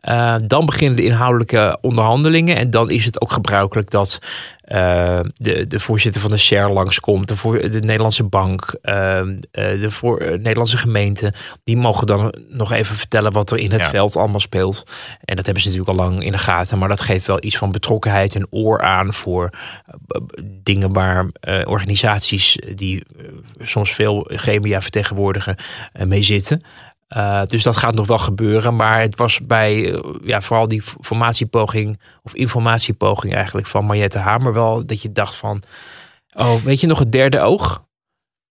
eh, dan beginnen de inhoudelijke onderhandelingen. En dan is het ook gebruikelijk dat eh, de, de voorzitter van de SHARE langskomt. De, voor, de Nederlandse bank, eh, eh, de voor, eh, Nederlandse gemeente. Die mogen dan nog even vertellen wat er in het Ja. veld allemaal speelt. En dat hebben ze natuurlijk al lang in de gaten. Maar dat geeft wel iets van betrokkenheid en oor aan voor eh, dingen waar eh, organisaties die eh, soms veel GMA vertegenwoordigen eh, mee zitten. Dus dat gaat nog wel gebeuren. Maar het was bij ja, vooral die formatiepoging of informatiepoging eigenlijk van Mariette Hamer wel dat je dacht van, oh, weet je nog het derde oog?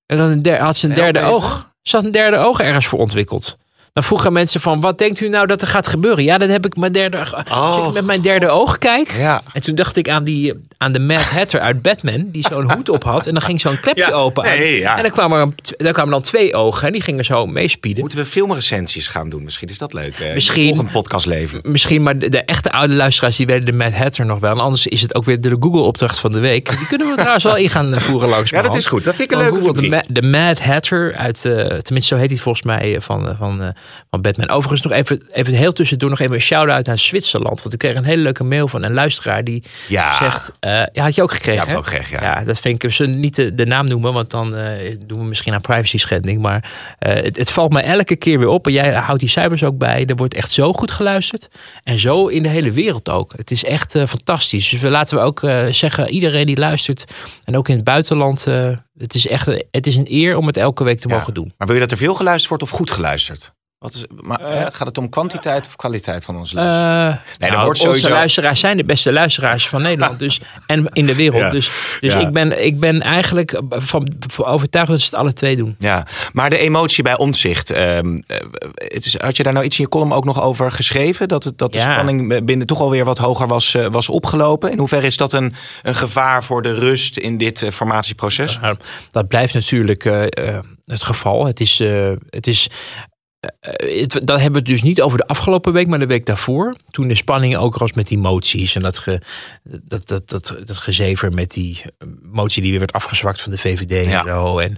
En dan had ze een derde oog. Ze had een derde oog ergens voor ontwikkeld. Dan vroegen mensen van, wat denkt u nou dat er gaat gebeuren? Ja, dat heb ik mijn derde, als ik met mijn derde oog kijk. Ja. En toen dacht ik aan die, aan de Mad Hatter uit Batman, die zo'n hoed op had. En dan ging zo'n klepje Ja, open. nee, ja. En dan kwamen, er, daar kwamen dan twee ogen en die gingen zo meespieden. Moeten we filmrecensies gaan doen? Misschien is dat leuk. eh, Misschien. Volgend podcast leven. Misschien, maar de, de echte oude luisteraars die weten de Mad Hatter nog wel. En anders is het ook weer de Google-opdracht van de week. Die kunnen we trouwens wel in gaan eh, voeren langs. Ja, dat is goed. Dat vind ik een leuke Google, de. Ma- de Mad Hatter uit, eh, tenminste zo heet hij volgens mij van, van, van Batman. Overigens nog even, even heel tussendoor nog even een shout-out naar Zwitserland. Want ik kreeg een hele leuke mail van een luisteraar die Ja. zegt... eh, ja, had je ook gekregen, Ja, hè? ook gekregen, ja. dat vind ik, zullen niet de, de naam noemen, want dan eh, doen we misschien aan privacy schending. Maar eh, het, het valt me elke keer weer op. En jij houdt die cijfers ook bij. Er wordt echt zo goed geluisterd. En zo in de hele wereld ook. Het is echt fantastisch. Dus we laten we ook zeggen, iedereen die luistert. En ook in het buitenland. het is echt een- het is een eer om het elke week te Ja. mogen doen. Maar wil je dat er veel geluisterd wordt of goed geluisterd? Wat is, maar, eh, gaat het om kwantiteit of kwaliteit van onze luisteraars? Eh, Nee, nou, wordt Onze sowieso- luisteraars zijn de beste luisteraars van Nederland. Dus, en in de wereld. Ja. Dus, dus Ja. ik, ben, ik ben eigenlijk van, van overtuigd dat ze het alle twee doen. Ja, maar de emotie bij omzicht. ehm, eh, het is, had je daar nou iets in je column ook nog over geschreven? Dat, het, dat de Ja. spanning binnen toch alweer wat hoger was, eh, was opgelopen? In hoeverre is dat een, een gevaar voor de rust in dit formatieproces? Nou, dat blijft natuurlijk eh, eh, het geval. Het is, eh, het is het, dat hebben we het dus niet over de afgelopen week, maar de week daarvoor. Toen de spanning ook was met die moties en dat, ge, dat, dat, dat, dat gezever met die motie die weer werd afgezwakt van de VVD Ja. en zo. En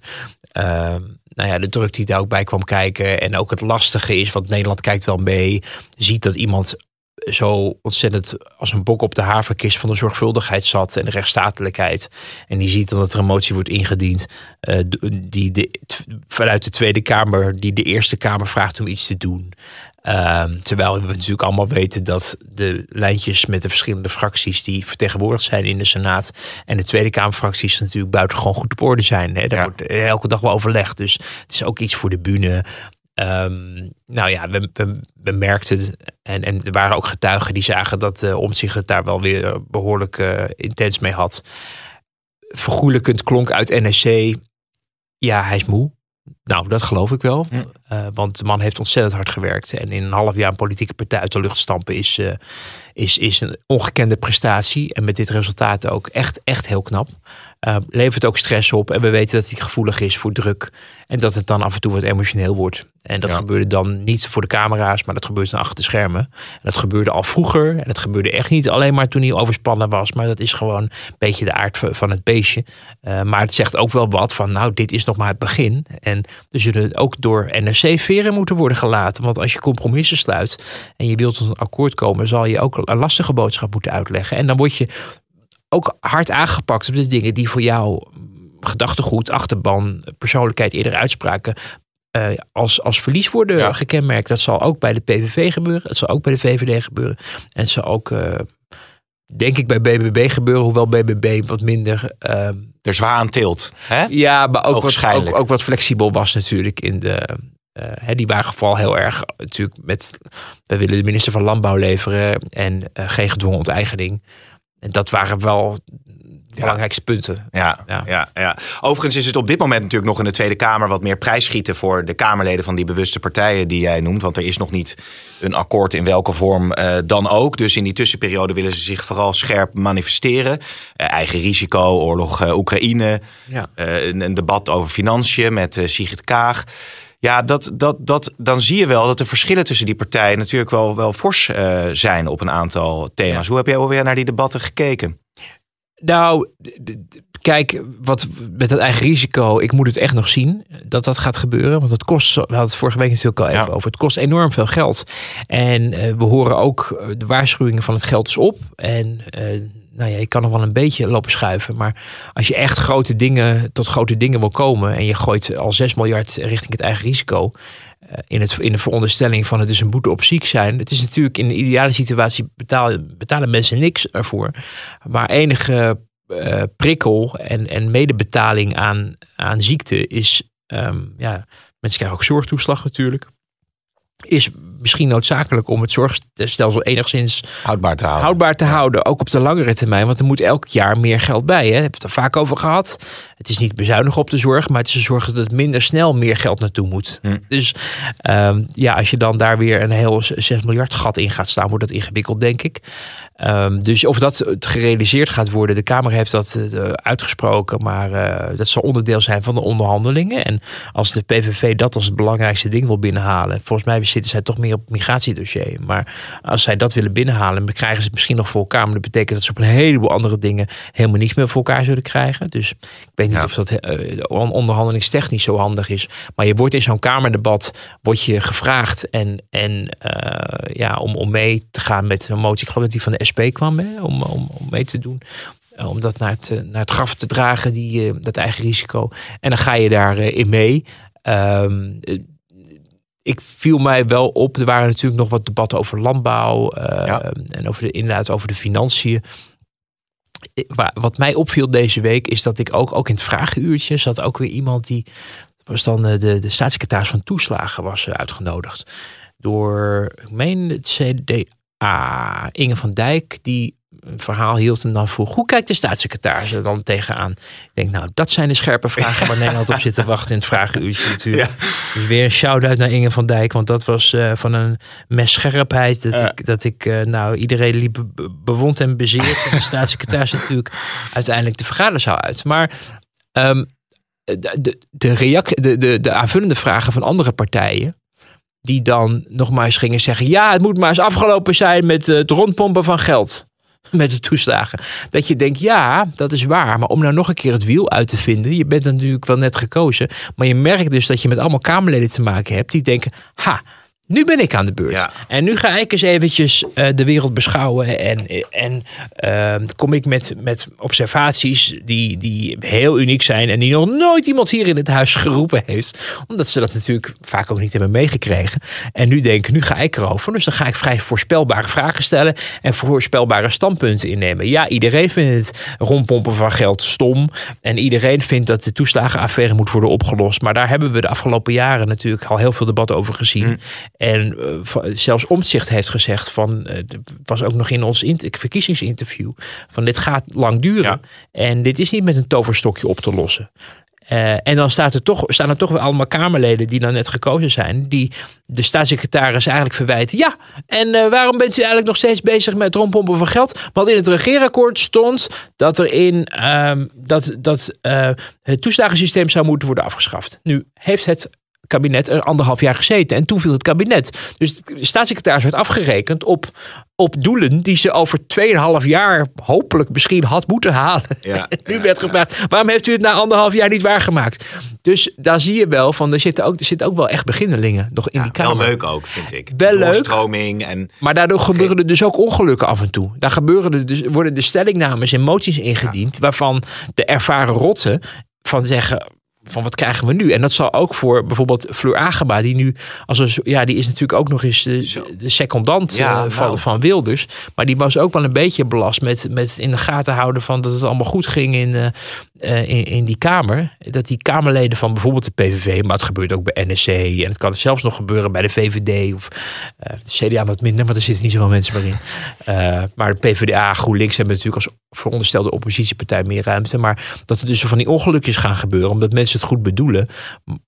eh, nou ja, de druk die daar ook bij kwam kijken. En ook het lastige is, want Nederland kijkt wel mee, ziet dat iemand zo ontzettend als een bok op de haverkist van de zorgvuldigheid zat en de rechtsstatelijkheid. En die ziet dan dat er een motie wordt ingediend eh, die de, vanuit de Tweede Kamer, die de Eerste Kamer vraagt om iets te doen. Ehm, terwijl we natuurlijk allemaal weten dat de lijntjes met de verschillende fracties die vertegenwoordigd zijn in de Senaat en de Tweede Kamerfracties natuurlijk buitengewoon goed op orde zijn. Hè. Daar Ja. wordt elke dag wel overlegd. Dus het is ook iets voor de bühne. Ehm, nou ja, we, we, we merkten en, en er waren ook getuigen die zagen dat uh, Omtzigt het daar wel weer behoorlijk uh, intens mee had. Vergoelijkend klonk uit NSC, ja, hij is moe. Nou, dat geloof ik wel. Ja. Uh, want de man heeft ontzettend hard gewerkt. En in een half jaar een politieke partij uit de lucht stampen is, uh, is, is een ongekende prestatie. En met dit resultaat ook echt, echt heel knap. Uh, levert ook stress op. En we weten dat hij gevoelig is voor druk. En dat het dan af en toe wat emotioneel wordt. En dat ja. gebeurde dan niet voor de camera's, maar dat gebeurde dan achter de schermen. En dat gebeurde al vroeger. En dat gebeurde echt niet alleen maar toen hij overspannen was. Maar dat is gewoon een beetje de aard van het beestje. Uh, maar het zegt ook wel wat van, nou, dit is nog maar het begin. En er zullen ook door NRC veren moeten worden gelaten. Want als je compromissen sluit en je wilt tot een akkoord komen, zal je ook een lastige boodschap moeten uitleggen. En dan word je ook hard aangepakt op de dingen die voor jou gedachtegoed, achterban, persoonlijkheid, eerder uitspraken uh, als, als verlies worden ja. gekenmerkt. Dat zal ook bij de PVV gebeuren. Het zal ook bij de VVD gebeuren. En het zal ook, uh, denk ik, bij BBB gebeuren. Hoewel BBB wat minder... Uh, er zwaar aan tilt. Hè? Ja, maar ook wat, ook, ook wat flexibel was natuurlijk in de... Uh, hè, die waren geval heel erg natuurlijk met... We willen de minister van Landbouw leveren en geen gedwongen onteigening. En dat waren wel de belangrijkste punten. Ja, ja. Ja, ja, Overigens is het op dit moment natuurlijk nog in de Tweede Kamer wat meer prijsschieten voor de Kamerleden van die bewuste partijen die jij noemt. Want er is nog niet een akkoord in welke vorm uh, dan ook. Dus in die tussenperiode willen ze zich vooral scherp manifesteren. Uh, eigen risico, oorlog uh, Oekraïne, ja. een, een, debat over financiën met Sigrid Kaag. Ja, dat, dat, dat, dan zie je wel dat de verschillen tussen die partijen natuurlijk wel, wel fors uh, zijn op een aantal thema's. Ja. Hoe heb jij alweer naar die debatten gekeken? Nou, kijk, wat met dat eigen risico, ik moet het echt nog zien dat dat gaat gebeuren. Want het kost, we hadden het vorige week natuurlijk al even ja. over, het kost enorm veel geld. En uh, we horen ook de waarschuwingen van het geld is op. En uh, nou ja, je kan nog wel een beetje lopen schuiven. Maar als je echt grote dingen, tot grote dingen wil komen en je gooit al 6 miljard richting het eigen risico. Uh, in, het, in de veronderstelling van het is een boete op ziek zijn. Het is natuurlijk in de ideale situatie betalen, betalen mensen niks ervoor. Maar enige uh, prikkel en, en medebetaling aan, aan ziekte is. Um, ja, mensen krijgen ook zorgtoeslag natuurlijk. Is misschien noodzakelijk om het zorgstelsel enigszins Houdbaar te houden. houdbaar te houden, ook op de langere termijn. Want er moet elk jaar meer geld bij. Hè? Hebben we het er vaak over gehad. Het is niet bezuinigen op de zorg, maar het is zorgen dat het minder snel meer geld naartoe moet. Hm. Dus ehm, ja, als je dan daar weer een heel 6 miljard gat in gaat staan, wordt dat ingewikkeld, denk ik. Ehm, dus of dat gerealiseerd gaat worden, de Kamer heeft dat eh, uitgesproken, maar eh, dat zal onderdeel zijn van de onderhandelingen. En als de PVV dat als het belangrijkste ding wil binnenhalen, volgens mij zitten zij toch meer op het migratiedossier. Maar als zij dat willen binnenhalen, dan krijgen ze het misschien nog voor elkaar. Maar dat betekent dat ze op een heleboel andere dingen helemaal niets meer voor elkaar zullen krijgen. Dus ik weet niet Ja. of dat eh, onderhandelingstechnisch zo handig is. Maar je wordt in zo'n Kamerdebat wordt je gevraagd en, en ja, om, om mee te gaan met een motie. Ik geloof dat die van de SP kwam, hè, om, om, om mee te doen. Eh, Om dat naar het, eh, naar het graf te dragen, die, eh, dat eigen risico. En dan ga je daarin in mee. Ehm, eh, ik viel mij wel op. Er waren natuurlijk nog wat debatten over landbouw. Ja. En over de, inderdaad over de financiën. Wa- Wat mij opviel deze week is dat ik ook, ook in het vragenuurtje zat ook weer iemand die was dan de, de staatssecretaris van toeslagen was uitgenodigd door, ik meen het CDA, Inge van Dijk, die een verhaal hield en dan vroeg, hoe kijkt de staatssecretaris er dan tegenaan? Ik denk, nou, dat zijn de scherpe vragen waar Nederland op zit te wachten in het vragenuurtje natuurlijk. Dus weer een shout-out naar Inge van Dijk, want dat was eh, van een messcherpheid dat ik, dat ik eh, nou, iedereen liep be- bewond en bezeerd. en de staatssecretaris natuurlijk uiteindelijk de vergaderzaal uit. Maar ehm, de, de, de, de aanvullende vragen van andere partijen. Die dan nog maar eens gingen zeggen. Ja, het moet maar eens afgelopen zijn met eh, het rondpompen van geld. Met de toeslagen. Dat je denkt, ja, dat is waar. Maar om nou nog een keer het wiel uit te vinden. Je bent natuurlijk wel net gekozen. Maar je merkt dus dat je met allemaal Kamerleden te maken hebt. Die denken, ha, nu ben ik aan de beurt. Ja. En nu ga ik eens eventjes eh, de wereld beschouwen. En, en eh, kom ik met, met observaties die, die heel uniek zijn. En die nog nooit iemand hier in het huis geroepen heeft. Omdat ze dat natuurlijk vaak ook niet hebben meegekregen. En nu denken, nu ga ik erover. Dus dan ga ik vrij voorspelbare vragen stellen. En voorspelbare standpunten innemen. Ja, iedereen vindt het rondpompen van geld stom. En iedereen vindt dat de toeslagenaffaire moet worden opgelost. Maar daar hebben we de afgelopen jaren natuurlijk al heel veel debat over gezien. En eh, zelfs Omtzigt heeft gezegd van, eh, het was ook nog in ons int- verkiezingsinterview, van dit gaat lang duren. Ja. En dit is niet met een toverstokje op te lossen. Eh, en dan staat er toch, staan er toch weer allemaal Kamerleden die dan net gekozen zijn, die de staatssecretaris eigenlijk verwijten. Ja, en eh, waarom bent u eigenlijk nog steeds bezig met het rondpompen van geld? Want in het regeerakkoord stond dat er in ehm, dat, dat eh, het toeslagensysteem zou moeten worden afgeschaft. Nu heeft het kabinet er anderhalf jaar gezeten en toen viel het kabinet. Dus de staatssecretaris werd afgerekend op, op doelen die ze over 2,5 jaar hopelijk misschien had moeten halen. Ja, nu ja, werd gevraagd, waarom heeft u het na anderhalf jaar niet waargemaakt? Dus daar zie je wel van, er zitten ook, er zitten ook wel echt beginnelingen nog in die Wel kamer. leuk ook, vind ik. Wel leuk. Doorstroming en Maar daardoor gebeuren er dus ook ongelukken af en toe. Daar gebeuren er dus, worden de stellingnames en moties ingediend... waarvan de ervaren rotten van zeggen... van wat krijgen we nu? En dat zal ook voor bijvoorbeeld Fleur Agema... die nu, als een, ja, die is natuurlijk ook nog eens de, de secondant Ja, eh, van, nou. van Wilders. Maar die was ook wel een beetje belast met, met in de gaten houden... van dat het allemaal goed ging in, eh, eh, in, in die Kamer. Dat die Kamerleden van bijvoorbeeld de PVV... maar het gebeurt ook bij NSC... en het kan zelfs nog gebeuren bij de VVD... of eh, de CDA wat minder, want er zitten niet zoveel mensen meer in. Eh, maar de PvdA, GroenLinks hebben natuurlijk als veronderstelde oppositiepartij meer ruimte. Maar dat er dus van die ongelukjes gaan gebeuren, omdat mensen het goed bedoelen.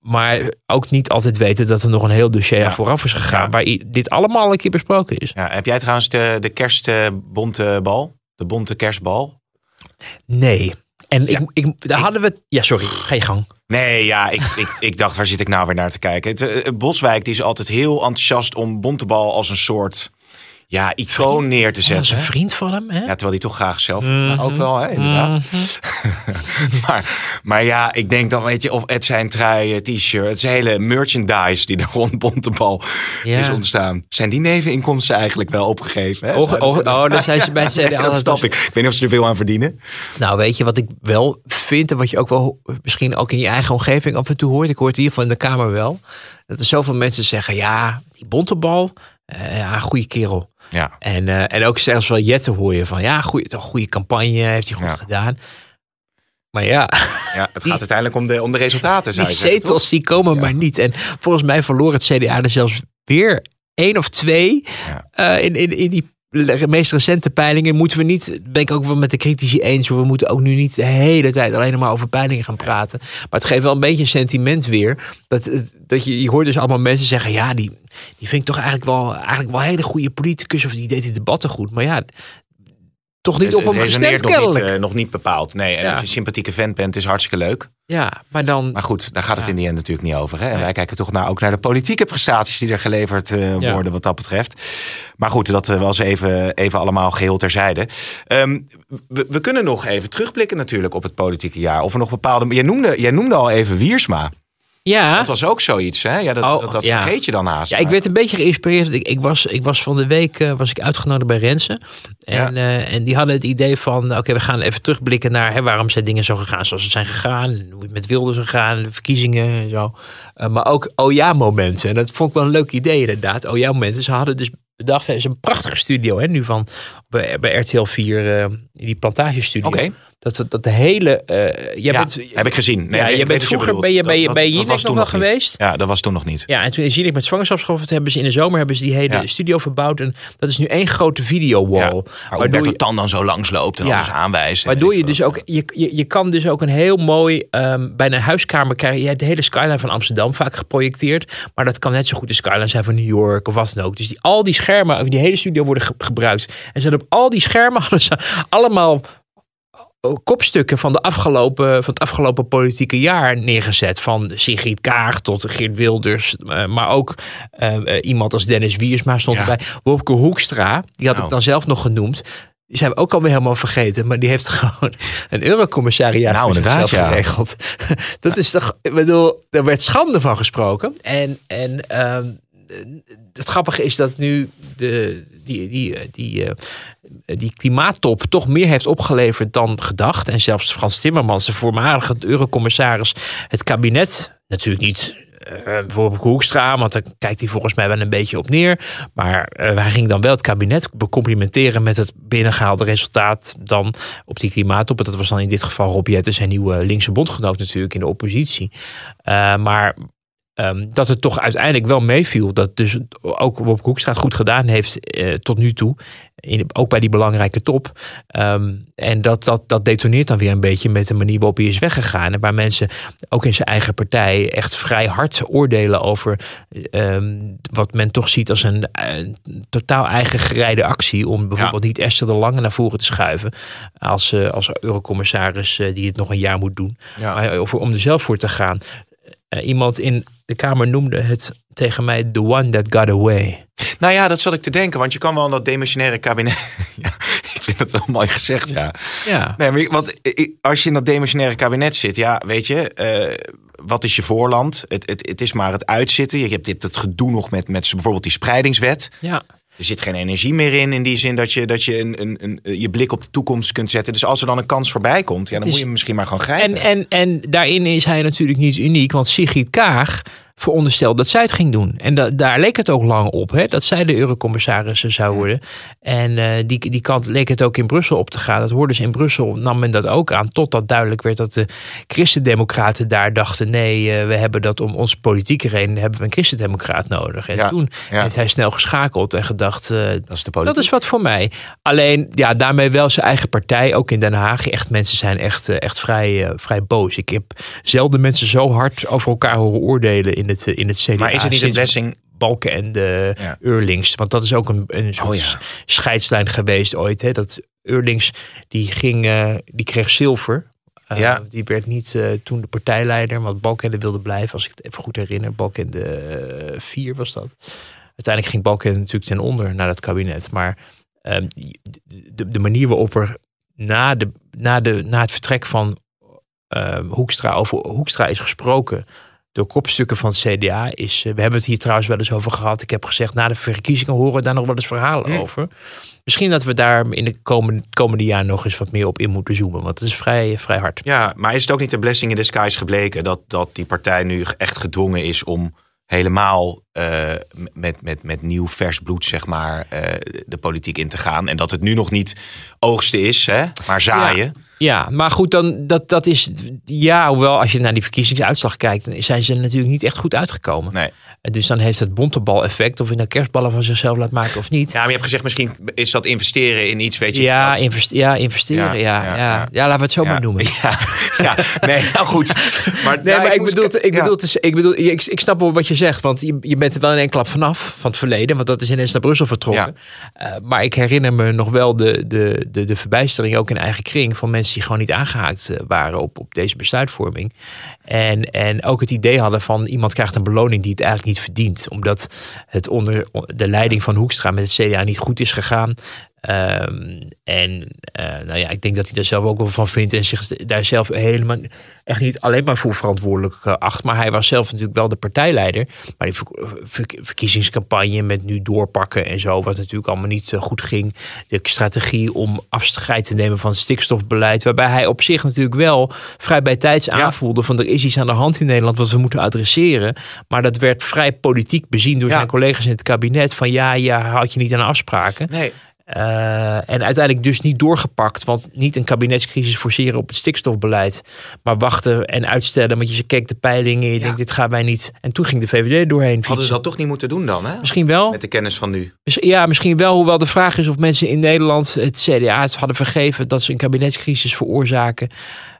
Maar ook niet altijd weten dat er nog een heel dossier vooraf is gegaan. Ja. Waar dit allemaal een keer besproken is. ja, heb jij trouwens de, de kerstbonte bal? De bonte kerstbal? Nee. En Ja. ik, ik, daar hadden we. Ja, sorry, ga je gang. Nee, ja, ik, ik, ik dacht, waar zit ik nou weer naar te kijken? Het, eh, Boswijk die is altijd heel enthousiast om Bontebal als een soort ja, icoon neer te zetten. een vriend van hem, hè? Ja, terwijl hij toch graag zelf mij ook wel, hè, inderdaad. maar, maar ja, ik denk dan, weet je, of het zijn trui, eh, t-shirt, het is hele merchandise die er rond Bontebal Ja. is ontstaan. Zijn die neveninkomsten eigenlijk wel opgegeven? Hè? Oh, daar zijn ze bij. Nee, dat snap ik. Ik weet niet of ze er veel aan verdienen. Nou, weet je wat ik wel vind en wat je ook wel misschien ook in je eigen omgeving af en toe hoort. Ik hoor het hier van de Kamer wel. Dat er zoveel mensen zeggen, ja, die bontebal, eh ja, goede kerel. Ja. En, eh, en ook zelfs wel Jette hoor je van, ja, goede, goede campagne, heeft hij goed Ja. gedaan. Maar ja, Ja, het Die- gaat uiteindelijk om de, om de resultaten, zou die zeggen, zetels die komen maar niet. En volgens mij verloor het CDA er zelfs weer één of twee eh, in, in, in die de meest recente peilingen moeten we niet, ben ik ook wel met de critici eens, we moeten ook nu niet de hele tijd alleen maar over peilingen gaan praten. Maar het geeft wel een beetje een sentiment weer. Dat, het- dat je, je hoort dus allemaal mensen zeggen, ja, die, die vind ik toch eigenlijk wel, eigenlijk wel hele goede politicus, of die deed die debatten goed. Maar ja, toch niet Het, op hem gestemd nog niet, eh, nog niet bepaald. Nee, en Ja. als je een sympathieke vent bent, is hartstikke leuk. ja, maar dan, Maar goed, daar gaat het Ja. in die end natuurlijk niet over. Hè? En Nee. wij kijken toch naar, ook naar de politieke prestaties die er geleverd eh, Ja. worden wat dat betreft. Maar goed, dat eh, was even, even allemaal geheel terzijde. Ehm, we, we kunnen nog even terugblikken natuurlijk op het politieke jaar. Of er nog bepaalde... Jij noemde, jij noemde al even Wiersma. Ja. Dat was ook zoiets, hè? Ja, dat, Oh, dat, dat ja. vergeet je dan haast. Ja, ik werd een beetje geïnspireerd. Ik, ik, was, ik was van de week eh, was ik uitgenodigd bij Rensen. En, eh, en die hadden het idee van... Oké, we gaan even terugblikken naar... Hè, waarom zijn dingen zo gegaan zoals ze zijn gegaan. Hoe het met Wilders gegaan. De verkiezingen en zo. Eh, maar ook oh ja momenten. En dat vond ik wel een leuk idee inderdaad. Oh ja momenten. Ze hadden dus bedacht... Het is een prachtige studio hè, nu van... Bij, bij RTL 4. eh, die plantagestudio. Oké. Dat, dat de hele... eh jij Ja, bent, heb ik gezien. Nee, ja, ik je bent wat vroeger bedoelt. ben je bij, Dat- dat- bij dat nog wel geweest. Ja, dat was toen nog niet. Ja, en toen in Zielig met zwangerschapsverlof hebben ze in de zomer hebben ze die hele Ja. studio verbouwd. En dat is nu één grote videowall. Ja, waardoor je, Tan dan zo langs loopt en alles aanwijst. waardoor je ik dus ook, je, je, je kan dus ook een heel mooi, ehm bijna een huiskamer krijgen. Je hebt de hele skyline van Amsterdam vaak geprojecteerd. Maar dat kan net zo goed de skyline zijn van New York of wat dan ook. Dus die, al die schermen, die hele studio worden ge- gebruikt. En ze hadden op al die schermen hadden ze allemaal kopstukken van, de afgelopen, van het afgelopen politieke jaar neergezet. Van Sigrid Kaag tot Geert Wilders. eh, maar ook eh, iemand als Dennis Wiersma stond Ja. erbij. Wopke Hoekstra, die had Nou. het dan zelf nog genoemd. Die zijn we ook alweer helemaal vergeten. Maar die heeft gewoon een eurocommissariaat Nou, voor inderdaad, zichzelf ja. geregeld. Dat is toch, ik bedoel, er werd schande van gesproken. En, en ehm, het grappige is dat nu de, die, die, eh, die, eh, die klimaattop toch meer heeft opgeleverd dan gedacht. En zelfs Frans Timmermans, de voormalige eurocommissaris, het kabinet, natuurlijk niet eh, bijvoorbeeld Hoekstra, want daar kijkt hij volgens mij wel een beetje op neer. Maar eh, hij ging dan wel het kabinet becomplimenteren met het binnengehaalde resultaat dan op die klimaattop. Dat was dan in dit geval Rob Jetten, zijn nieuwe linkse bondgenoot natuurlijk in de oppositie. Eh, maar Ehm, dat het toch uiteindelijk wel meeviel. Dat dus ook Wopke Hoekstra het goed gedaan heeft eh, tot nu toe. In, ook bij die belangrijke top. Ehm, en dat, dat, dat detoneert dan weer een beetje met de manier waarop hij is weggegaan. En waar mensen ook in zijn eigen partij echt vrij hard oordelen over ehm, wat men toch ziet als een, totaal eigen gereide actie. Om bijvoorbeeld niet Esther de Lange naar voren te schuiven. Als, eh, als eurocommissaris eh, die het nog een jaar moet doen. Ja. Maar over, om er zelf voor te gaan. Eh, iemand in de Kamer noemde het tegen mij the one that got away. Nou ja, dat zat ik te denken. Want je kan wel in dat demissionaire kabinet... ja, ik vind het wel mooi gezegd, ja. Ja, Nee, maar, want als je in dat demissionaire kabinet zit... Ja, weet je... eh, wat is je voorland? Het, het, het is maar het uitzitten. Je hebt dit het gedoe nog met, met bijvoorbeeld die spreidingswet. ja. Er zit geen energie meer in, in die zin dat je, dat je een, een, een, je blik op de toekomst kunt zetten. Dus als er dan een kans voorbij komt, ja, dan moet je hem misschien maar En, grijpen. en, en daarin is hij natuurlijk niet uniek, want Sigrid Kaag verondersteld dat zij het ging doen. En da- daar leek het ook lang op, hè, dat zij de eurocommissaris zou worden. En eh, die, die kant leek het ook in Brussel op te gaan. Dat hoorde ze in Brussel, nam men dat ook aan, totdat duidelijk werd dat de christendemocraten daar dachten, nee, eh, we hebben dat om onze politieke reden, hebben we een christendemocraat nodig. En Ja, toen ja. heeft hij snel geschakeld en gedacht, eh, dat is de politiek. dat is wat voor mij. Alleen, ja, daarmee wel zijn eigen partij, ook in Den Haag. Echt, mensen zijn echt, echt vrij, vrij boos. Ik heb zelden mensen zo hard over elkaar horen oordelen in het, eh, in het CDA. Maar is het niet een blessing? Balken en de Ja. Eurlings. Want dat is ook een, een soort Oh ja. scheidslijn geweest ooit. Hè? Dat Eurlings, die, ging, eh, die kreeg zilver. Eh, Ja. Die werd niet toen de partijleider, want Balkenende wilde blijven, als ik het even goed herinner. Balkenende eh, 4 was dat. Uiteindelijk ging Balkenende natuurlijk ten onder naar dat kabinet. Maar ehm, de, de manier waarop er na, de, na, de, na het vertrek van ehm, Hoekstra over Hoekstra is gesproken door kopstukken van het CDA is. eh, we hebben het hier trouwens wel eens over gehad. Ik heb gezegd, na de verkiezingen horen we daar nog wel eens verhalen Hm. over. Misschien dat we daar in de komende, komende jaar nog eens wat meer op in moeten zoomen. Want het is vrij, vrij hard. Ja, maar is het ook niet een blessing in disguise gebleken dat, dat die partij nu echt gedwongen is om helemaal eh, met, met, met nieuw vers bloed, zeg maar, eh, de politiek in te gaan. En dat het nu nog niet oogsten is, hè, maar zaaien. Ja, maar goed, dan, dat, dat is. Ja, hoewel als je naar die verkiezingsuitslag kijkt, dan zijn ze natuurlijk niet echt goed uitgekomen. Nee. Dus dan heeft het bontebal-effect, of je nou kerstballen van zichzelf laat maken of niet. Ja, maar je hebt gezegd, misschien is dat investeren in iets, weet je. Ja, ja investeren. Ja, Ja, ja, ja, ja. ja. laten we het zo maar noemen. Ja, ja, nee, nou goed. Maar, Nee, maar ik bedoel, ik ja. bedoel, ik, bedoel ik, ik snap wel wat je zegt, want je, je bent er wel in één klap vanaf van het verleden, want dat is ineens naar Brussel vertrokken. Eh, maar ik herinner me nog wel de, de, de, de verbijstering ook in eigen kring van mensen die gewoon niet aangehaakt eh, waren op, op deze besluitvorming. En, en ook het idee hadden van iemand krijgt een beloning die het eigenlijk niet verdient, omdat het onder de leiding van Hoekstra met het CDA niet goed is gegaan. Ehm, en eh, nou ja, ik denk dat hij daar zelf ook wel van vindt en zich daar zelf helemaal echt niet alleen maar voor verantwoordelijk eh, acht. Maar hij was zelf natuurlijk wel de partijleider. Maar die ver- verkiezingscampagne met nu doorpakken en zo, wat natuurlijk allemaal niet eh, goed ging. De strategie om afscheid te nemen van het stikstofbeleid. Waarbij hij op zich natuurlijk wel vrij bij tijds aanvoelde van er is iets aan de hand in Nederland wat we moeten adresseren. Maar dat werd vrij politiek bezien door Ja. zijn collega's in het kabinet. Van ja, je houdt je niet aan afspraken. Nee. Eh, en uiteindelijk dus niet doorgepakt. Want niet een kabinetscrisis forceren op het stikstofbeleid. Maar wachten en uitstellen. Want je keek de peilingen en je denkt, dit gaan wij niet. En toen ging de VVD doorheen Hadden ze dat toch niet moeten doen dan, hè? Misschien wel. Met de kennis van nu. Ja, misschien wel. Hoewel de vraag is of mensen in Nederland het CDA het hadden vergeven dat ze een kabinetscrisis veroorzaken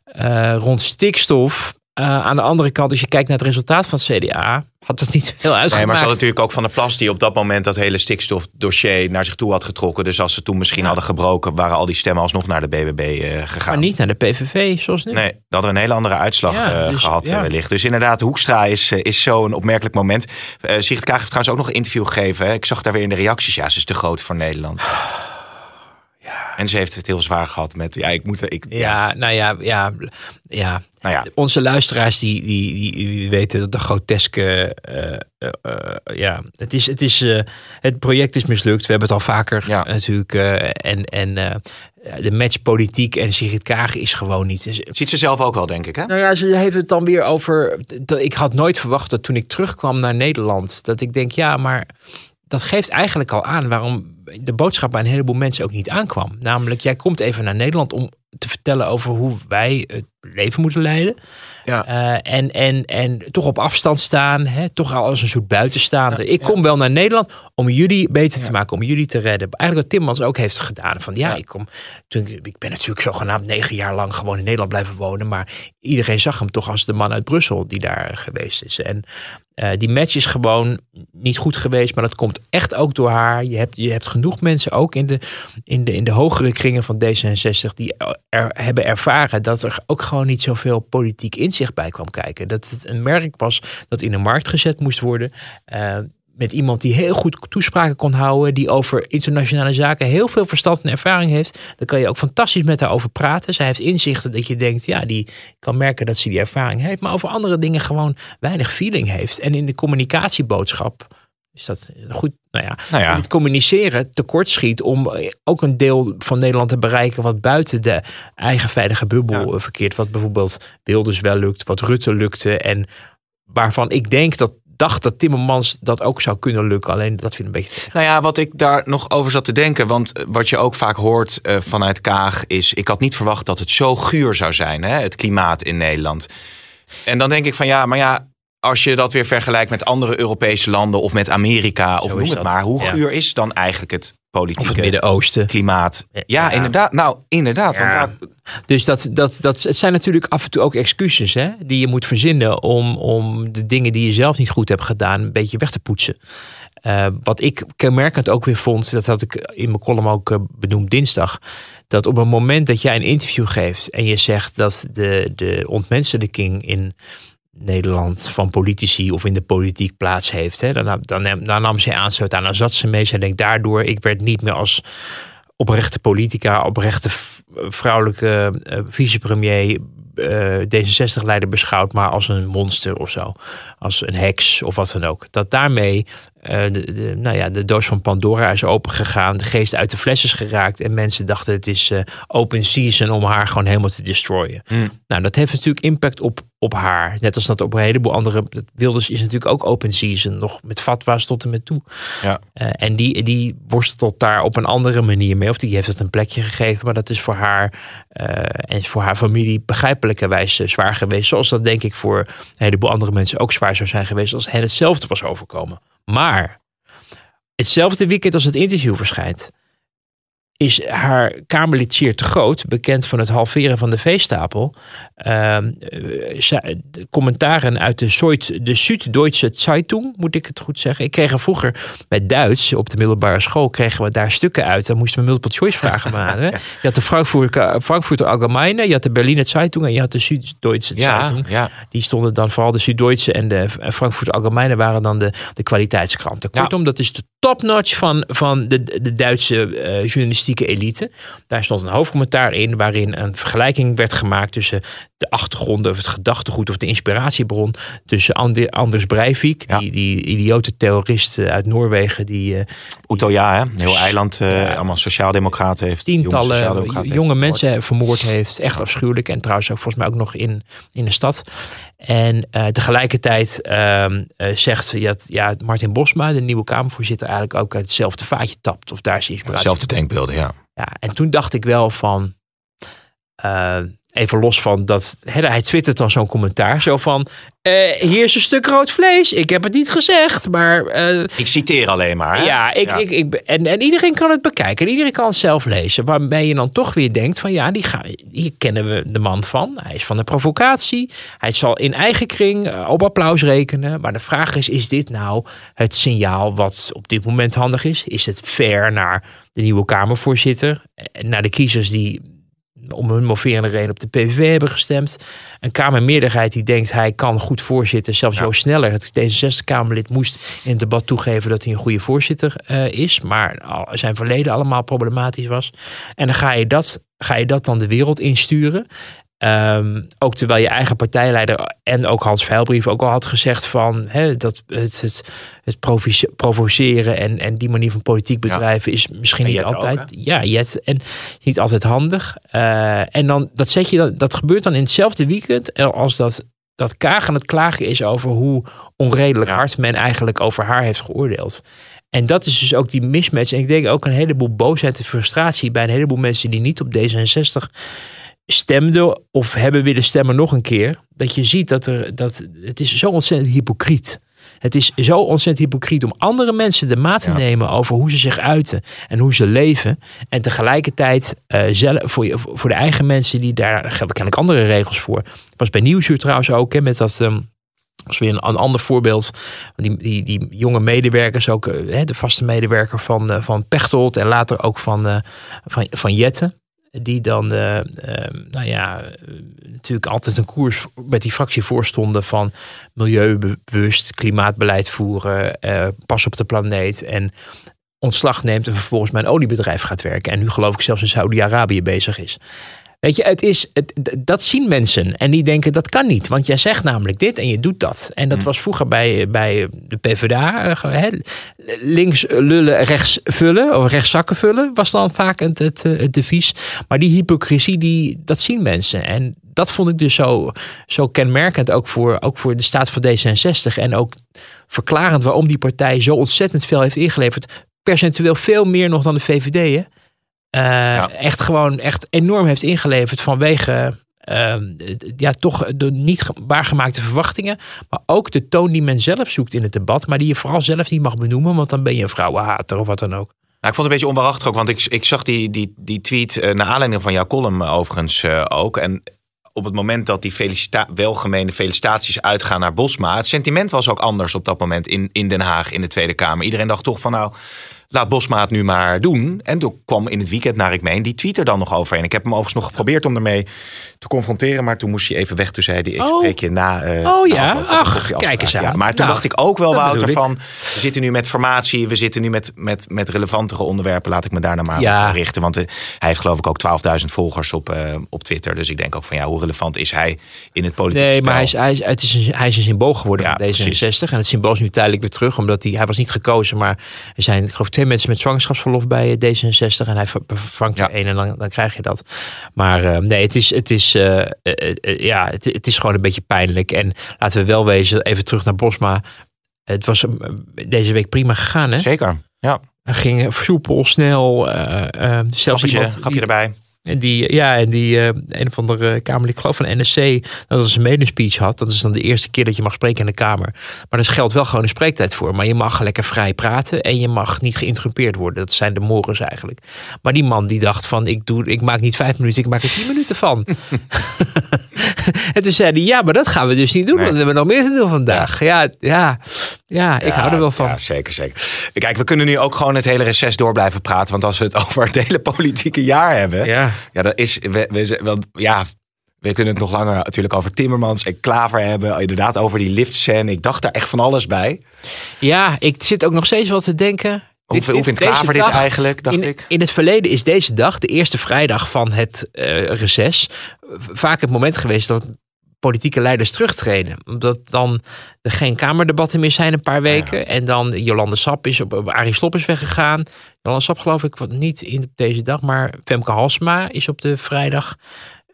eh, rond stikstof. Eh, aan de andere kant, als je kijkt naar het resultaat van het CDA, had het niet heel Nee, uitgemaakt. maar ze hadden natuurlijk ook Van der Plas die op dat moment dat hele stikstofdossier naar zich toe had getrokken. Dus als ze toen misschien hadden gebroken, waren al die stemmen alsnog naar de BBB eh, gegaan. Maar niet naar de PVV, zoals nu. Nee, dan hadden we een hele andere uitslag Ja, eh, dus, gehad ja. eh, wellicht. Dus inderdaad, Hoekstra is, is zo'n opmerkelijk moment. Eh Sigrid Kaag heeft trouwens ook nog een interview gegeven. Hè? Ik zag daar weer in de reacties. Ja, ze is te groot voor Nederland. En ze heeft het heel zwaar gehad met... Ja, ik moet... Ik, Ja, nou ja, ja, ja. Nou ja, Onze luisteraars die, die, die, weten dat de groteske. eh, eh, eh, ja, het, is, het, is, het project is mislukt. We hebben het al vaker Ja. natuurlijk. en en de match politiek en Sigrid Kaag is gewoon niet. Ziet ze zelf ook wel, denk ik, hè? nou ja, ze heeft het dan weer over. Dat, ik had nooit verwacht dat toen ik terugkwam naar Nederland. dat ik denk, ja, maar dat geeft eigenlijk al aan waarom de boodschap bij een heleboel mensen ook niet aankwam. Namelijk, jij komt even naar Nederland om te vertellen over hoe wij het leven moeten leiden. Ja. Eh, en, en, en toch op afstand staan, hè, toch al als een soort buitenstaander. ik kom wel naar Nederland om jullie beter te maken, om jullie te redden. Eigenlijk wat Timmans ook heeft gedaan. Van ja, ik kom. Toen, ik ik ben natuurlijk zogenaamd negen jaar lang gewoon in Nederland blijven wonen. Maar iedereen zag hem toch als de man uit Brussel die daar geweest is. En eh, die match is gewoon niet goed geweest, maar dat komt echt ook door haar. Je hebt, je hebt genoeg mensen ook in de, in, de, in de hogere kringen van D66 die er, hebben ervaren dat er ook gewoon niet zoveel politiek inzicht bij kwam kijken. Dat het een merk was dat in de markt gezet moest worden. eh, met iemand die heel goed toespraken kon houden, die over internationale zaken heel veel verstand en ervaring heeft. Dan kan je ook fantastisch met haar over praten. Zij heeft inzichten dat je denkt, ja, die kan merken dat ze die ervaring heeft, maar over andere dingen gewoon weinig feeling heeft. En in de communicatieboodschap is dat goed, nou ja, Nou ja. het communiceren tekortschiet om ook een deel van Nederland te bereiken wat buiten de eigen veilige bubbel Ja. eh, verkeert. Wat bijvoorbeeld Wilders wel lukt, wat Rutte lukte en waarvan ik denk dat dacht dat Timmermans dat ook zou kunnen lukken. Alleen dat viel een beetje. Nou ja, wat ik daar nog over zat te denken. Want eh, wat je ook vaak hoort eh, vanuit Kaag is... ik had niet verwacht dat het zo guur zou zijn, hè, het klimaat in Nederland. En dan denk ik van ja, maar ja... Als je dat weer vergelijkt met andere Europese landen of met Amerika of Zo noem is het dat. maar. Hoe Ja. guur is dan eigenlijk het Of het politieke Midden-Oosten. klimaat? Ja, Ja. inderdaad. Nou, inderdaad. Want daar- Dus dat, dat, dat, het zijn natuurlijk af en toe ook excuses hè, die je moet verzinnen om, om de dingen die je zelf niet goed hebt gedaan een beetje weg te poetsen. Eh, wat ik kenmerkend ook weer vond, dat had ik in mijn column ook eh, benoemd dinsdag. Dat op het moment dat jij een interview geeft en je zegt dat de, de ontmenselijking in Nederland van politici of in de politiek plaats heeft. Hè, dan, dan, dan nam aanstoot aan, dan zat ze mee. Zij denkt daardoor, ik werd niet meer als oprechte politica, oprechte vrouwelijke eh, vicepremier, eh, D66-leider beschouwd, maar als een monster of zo. Als een heks of wat dan ook. Dat daarmee eh, de, de, nou ja, de doos van Pandora is opengegaan. De geest uit de fles is geraakt. En mensen dachten het is eh, open season om haar gewoon helemaal te destroyen. Hmm. Nou, dat heeft natuurlijk impact op, op haar. Net als dat op een heleboel andere. Wilders is natuurlijk ook open season. Nog met fatwa's tot en met toe. Ja. Eh, en die, die worstelt daar op een andere manier mee. Of die heeft het een plekje gegeven. Maar dat is voor haar en voor haar familie begrijpelijkerwijs zwaar geweest. Zoals dat denk ik voor een heleboel andere mensen ook zwaar zou zijn geweest. Als hen hetzelfde was overkomen. Maar hetzelfde weekend als het interview verschijnt. Is haar Kamerlid te Groot, bekend van het halveren van de veestapel, ze- de commentaren uit de, Zoid, de Süddeutsche Zeitung, moet ik het goed zeggen. Ik kreeg er vroeger bij Duits, op de middelbare school, kregen we daar stukken uit. Dan moesten we multiple choice vragen maken. Je had de Frankfurter, Frankfurter Allgemeine, je had de Berliner Zeitung en je had de Süddeutsche Ja, Zeitung. ja. Die stonden dan vooral de Süddeutsche en de Frankfurter Allgemeine waren dan de, de kwaliteitskranten. Ja. Kortom, dat is de topnotch van, van de, de Duitse eh, journalistieke elite. Daar stond een hoofdcommentaar in waarin een vergelijking werd gemaakt tussen de achtergronden of het gedachtegoed of de inspiratiebron tussen Ander- Anders Breivik, Ja. die, die idiote terrorist eh, uit Noorwegen die eh, Utøya, hè? Een heel eiland, Ja. allemaal sociaaldemocraten heeft. tientallen jonge, heeft mensen vermoord heeft. Echt afschuwelijk. En trouwens ook volgens mij ook nog in, in de stad. En eh, tegelijkertijd ehm, eh, zegt ze ja, ja, Martin Bosma, de nieuwe Kamervoorzitter, eigenlijk ook uit hetzelfde vaatje tapt. Of daar is inspiratie. Zelfde denkbeelden, ja. Ja, en toen dacht ik wel van. Even los van dat. Hij twittert dan zo'n commentaar. Zo van. eh, hier is een stuk rood vlees. Ik heb het niet gezegd. Maar. eh, Ik citeer alleen maar. Hè? ja, ik, Ik, ik, en, en iedereen kan het bekijken. En iedereen kan het zelf lezen. Waarmee je dan toch weer denkt van ja, die ga, hier kennen we de man van. Hij is van de provocatie. Hij zal in eigen kring eh, op applaus rekenen. Maar de vraag is, is dit nou het signaal wat op dit moment handig is? Is het fair naar de nieuwe Kamervoorzitter? En naar de kiezers die om hun moverende reden op de PVV hebben gestemd. Een Kamermeerderheid die denkt hij kan goed voorzitten. Zelfs Ja. Jo Sneller, het D66-Kamerlid, moest in het debat toegeven dat hij een goede voorzitter eh, is. Maar al- zijn verleden allemaal problematisch was. En dan ga je dat, ga je dat dan de wereld insturen. Ehm, ook terwijl je eigen partijleider en ook Hans Veilbrief ook al had gezegd van hè, dat het, het, het provoceren en, en die manier van politiek bedrijven is misschien En niet ook, altijd. ja, Jet. En niet altijd handig. Eh, en dan dat zet je dan, dat gebeurt dan in hetzelfde weekend als dat, dat Kaag aan het klagen is over hoe onredelijk Ja. hard men eigenlijk over haar heeft geoordeeld. En dat is dus ook die mismatch. En ik denk ook een heleboel boosheid en frustratie bij een heleboel mensen die niet op D66 stemden of hebben willen stemmen nog een keer. Dat je ziet dat er dat het is zo ontzettend hypocriet. Het is zo ontzettend hypocriet om andere mensen de maat te Ja. nemen over hoe ze zich uiten en hoe ze leven. En tegelijkertijd eh, zelf, voor, je, voor de eigen mensen die daar gelden kennelijk andere regels voor. was bij Nieuwsuur trouwens ook hè, met dat. ehm, als weer een, een ander voorbeeld. Die, die, die jonge medewerkers, ook eh, hè, de vaste medewerker van, eh, van Pechtold en later ook van, eh, van, van Jetten. Die dan, eh, eh, nou ja, natuurlijk altijd een koers met die fractie voorstonden van milieubewust, klimaatbeleid voeren, eh, pas op de planeet en ontslag neemt en vervolgens bij een oliebedrijf gaat werken. En nu geloof ik zelfs in Saudi-Arabië bezig is. Weet je, het is, het, dat zien mensen. En die denken, dat kan niet. Want jij zegt namelijk dit en je doet dat. En dat was vroeger bij, bij de PvdA. eh, hè, links lullen, rechts vullen. Of rechts zakken vullen. Was dan vaak het, het, eh, het devies. Maar die hypocrisie, die, dat zien mensen. En dat vond ik dus zo, zo kenmerkend. Ook voor, ook voor de staat van D66. En ook verklarend waarom die partij zo ontzettend veel heeft ingeleverd. Percentueel veel meer nog dan de VVD. Hè? Eh, Echt gewoon echt enorm heeft ingeleverd vanwege eh, ja, toch de niet ge- waargemaakte verwachtingen. Maar ook de toon die men zelf zoekt in het debat. Maar die je vooral zelf niet mag benoemen. Want dan ben je een vrouwenhater of wat dan ook. Nou, ik vond het een beetje onwaarachtig ook, want ik, ik zag die, die, die tweet eh, naar aanleiding van jouw column eh, overigens ook. En op het moment dat die felicita welgemeende felicitaties uitgaan naar Bosma, het sentiment was ook anders op dat moment in, in Den Haag, in de Tweede Kamer. Iedereen dacht toch van nou, laat Bosma het nu maar doen. En toen kwam in het weekend, naar ik meen, die tweet er dan nog overheen. Ik heb hem overigens nog geprobeerd om ermee te confronteren. Maar toen moest hij even weg. Toen zei hij, ik Oh. spreek je na. eh, Oh na ja? afloop Ach, kijk eens aan. Ja, maar toen Nou, dacht ik ook wel, Wouter, van... We zitten nu met formatie, we zitten nu met, met, met relevantere onderwerpen. Laat ik me daar nou maar Ja. op richten. Want eh, hij heeft geloof ik ook 12.000 volgers op, eh, op Twitter. Dus ik denk ook van ja, hoe relevant is hij in het politieke Nee, spel? maar hij is, hij, is, het is een, hij is een symbool geworden Ja, van D66. precies. En het symbool is nu tijdelijk weer terug. Omdat hij, hij was niet gekozen. Maar er zijn, ik mensen met zwangerschapsverlof bij eh, D66. En hij ver- vervangt er Ja. één en dan, dan krijg je dat. Maar eh, nee, het is, het, is, eh, eh, ja, het, het is gewoon een beetje pijnlijk. En laten we wel wezen, even terug naar Bosma. Het was deze week prima gegaan. Hè? Zeker, ja. Hij ging soepel, snel. eh, zelfs Grappetje, iemand grapje erbij. En die, ja, en die eh, een of andere Kamerlid, ik geloof van NSC, dat als een medespeech had. Dat is dan de eerste keer dat je mag spreken in de Kamer. Maar er geldt wel gewoon een spreektijd voor. Maar je mag lekker vrij praten en je mag niet geïnterrumpeerd worden. Dat zijn de morens eigenlijk. Maar die man die dacht van, ik, doe, ik maak niet vijf minuten, ik maak er tien minuten van. en toen zei hij, ja, maar dat gaan we dus niet doen. Nee. Want we hebben nog meer te doen vandaag. Ja, ja, ja, ik hou er wel van. Ja, zeker, zeker. Kijk, we kunnen nu ook gewoon het hele reces door blijven praten. Want als we het over het hele politieke jaar hebben. Ja. Ja, dat is. We, we, want, ja, we kunnen het nog langer natuurlijk over Timmermans en Klaver hebben. Inderdaad, over die liftscène. Ik dacht daar echt van alles bij. Ja, ik zit ook nog steeds wel te denken. Hoe, Dit- hoe dit- vindt Klaver dit eigenlijk, dacht in, ik? in het verleden is deze dag, de eerste vrijdag van het eh reces, vaak het moment geweest dat politieke leiders terugtreden. Omdat dan er geen kamerdebatten meer zijn een paar weken. En dan Jolande Sap is op, op Arie Slob is weggegaan. Jolande Sap geloof ik wat niet in deze dag, maar Femke Halsma is op de vrijdag,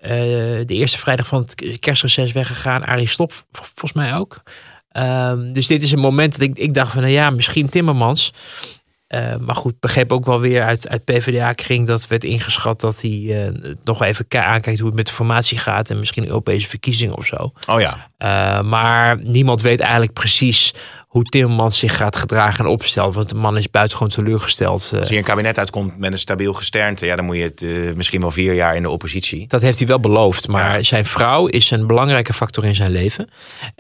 eh, de eerste vrijdag van het kerstreces weggegaan. Arie Slob volgens mij ook. Ehm, dus dit is een moment dat ik, ik dacht van, nou ja, misschien Timmermans. Eh, maar goed, begreep ook wel weer uit, uit PvdA-kring dat werd ingeschat dat hij eh, nog even aankijkt hoe het met de formatie gaat en misschien Europese verkiezingen of zo. Oh ja. Eh, maar niemand weet eigenlijk precies hoe Timmermans zich gaat gedragen en opstellen. Want de man is buitengewoon teleurgesteld. eh. Als hier een kabinet uitkomt met een stabiel gesternte. Ja, dan moet je het eh, misschien wel vier jaar in de oppositie. Dat heeft hij wel beloofd. Maar Ja. zijn vrouw is een belangrijke factor in zijn leven.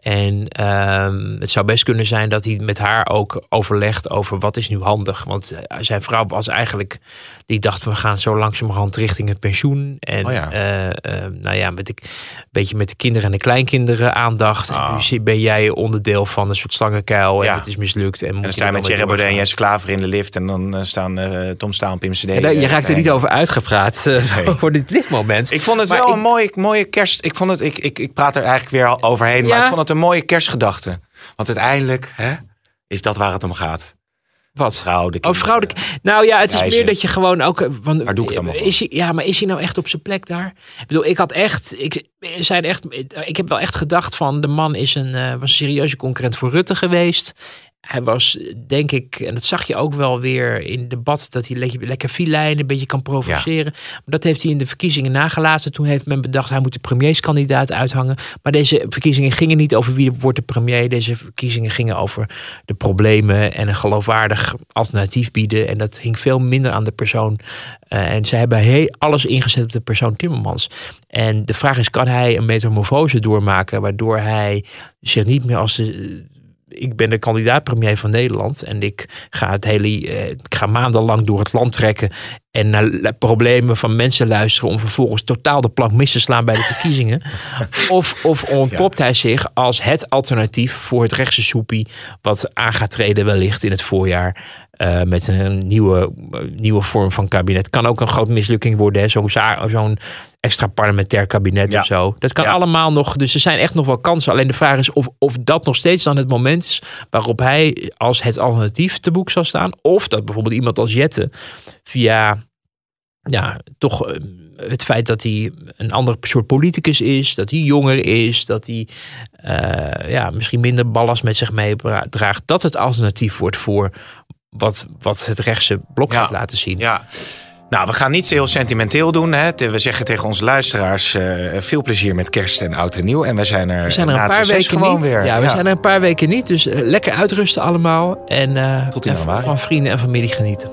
En ehm, het zou best kunnen zijn dat hij met haar ook overlegt over wat is nu handig. Want eh, zijn vrouw was eigenlijk, die dacht we gaan zo langzamerhand richting het pensioen. En Oh ja. eh, eh, nou ja, met de, een beetje met de kinderen en de kleinkinderen aandacht. Ah. En nu ben jij onderdeel van een soort slangenkuil en Ja. het is mislukt. En, dan je sta je met Thierry Baudet en. Jesse Klaver in de lift. En dan eh, staan eh, Tom Staal en Pim CD. Ja, je eh, raakt er niet over uitgepraat eh, Nee. voor dit lichtmoment. Ik vond het Maar wel ik- een mooie, mooie kerst. Ik, vond het, ik, ik, ik praat er eigenlijk weer al overheen. Maar ik vond het een mooie kerstgedachte. Want uiteindelijk hè, is dat waar het om gaat. Wat? Vrouw, de Oh, nou ja, het is reizen. meer dat je gewoon ook. eh, Waar doe ik het allemaal voor? is hij, Ja, maar is hij nou echt op zijn plek daar? Ik bedoel, ik had echt. Ik, zijn echt, ik heb wel echt gedacht van. De man is een, eh, was een serieuze concurrent voor Rutte geweest. Hij was, denk ik, en dat zag je ook wel weer in het debat, dat hij lekker, lekker filijn, een beetje kan provoceren. Maar dat heeft hij in de verkiezingen nagelaten. Toen heeft men bedacht, hij moet de premierskandidaat uithangen. Maar deze verkiezingen gingen niet over wie wordt de premier. Deze verkiezingen gingen over de problemen en een geloofwaardig alternatief bieden. En dat hing veel minder aan de persoon. Eh, en ze hebben heel, alles ingezet op de persoon Timmermans. En de vraag is, kan hij een metamorfose doormaken waardoor hij zich niet meer als de ik ben de kandidaat premier van Nederland en ik ga het hele, eh, ik ga maandenlang door het land trekken en naar problemen van mensen luisteren om vervolgens totaal de plank mis te slaan bij de verkiezingen. of, of ontpopt hij zich als het alternatief voor het rechtse soepie wat aan gaat treden wellicht in het voorjaar. Eh, met een nieuwe, nieuwe vorm van kabinet. Kan ook een groot mislukking worden. Zo'n extra parlementair kabinet Ja. of zo. Dat kan Ja. allemaal nog. Dus er zijn echt nog wel kansen. Alleen de vraag is of, of dat nog steeds dan het moment is waarop hij als het alternatief te boek zal staan. Of dat bijvoorbeeld iemand als Jette via ja, toch eh, het feit dat hij een ander soort politicus is, dat hij jonger is, dat hij eh, ja, misschien minder ballast met zich meedraagt, dat het alternatief wordt voor wat, wat het rechtse blok Ja. gaat laten zien. Ja. Nou, we gaan niet heel sentimenteel doen. Hè. We zeggen tegen onze luisteraars eh, veel plezier met kerst en oud en nieuw. En we zijn er, We zijn er na een paar weken gewoon niet. weer. Ja, we zijn er een paar weken niet. Dus eh, lekker uitrusten allemaal. En, eh, Tot in en van vrienden en familie genieten.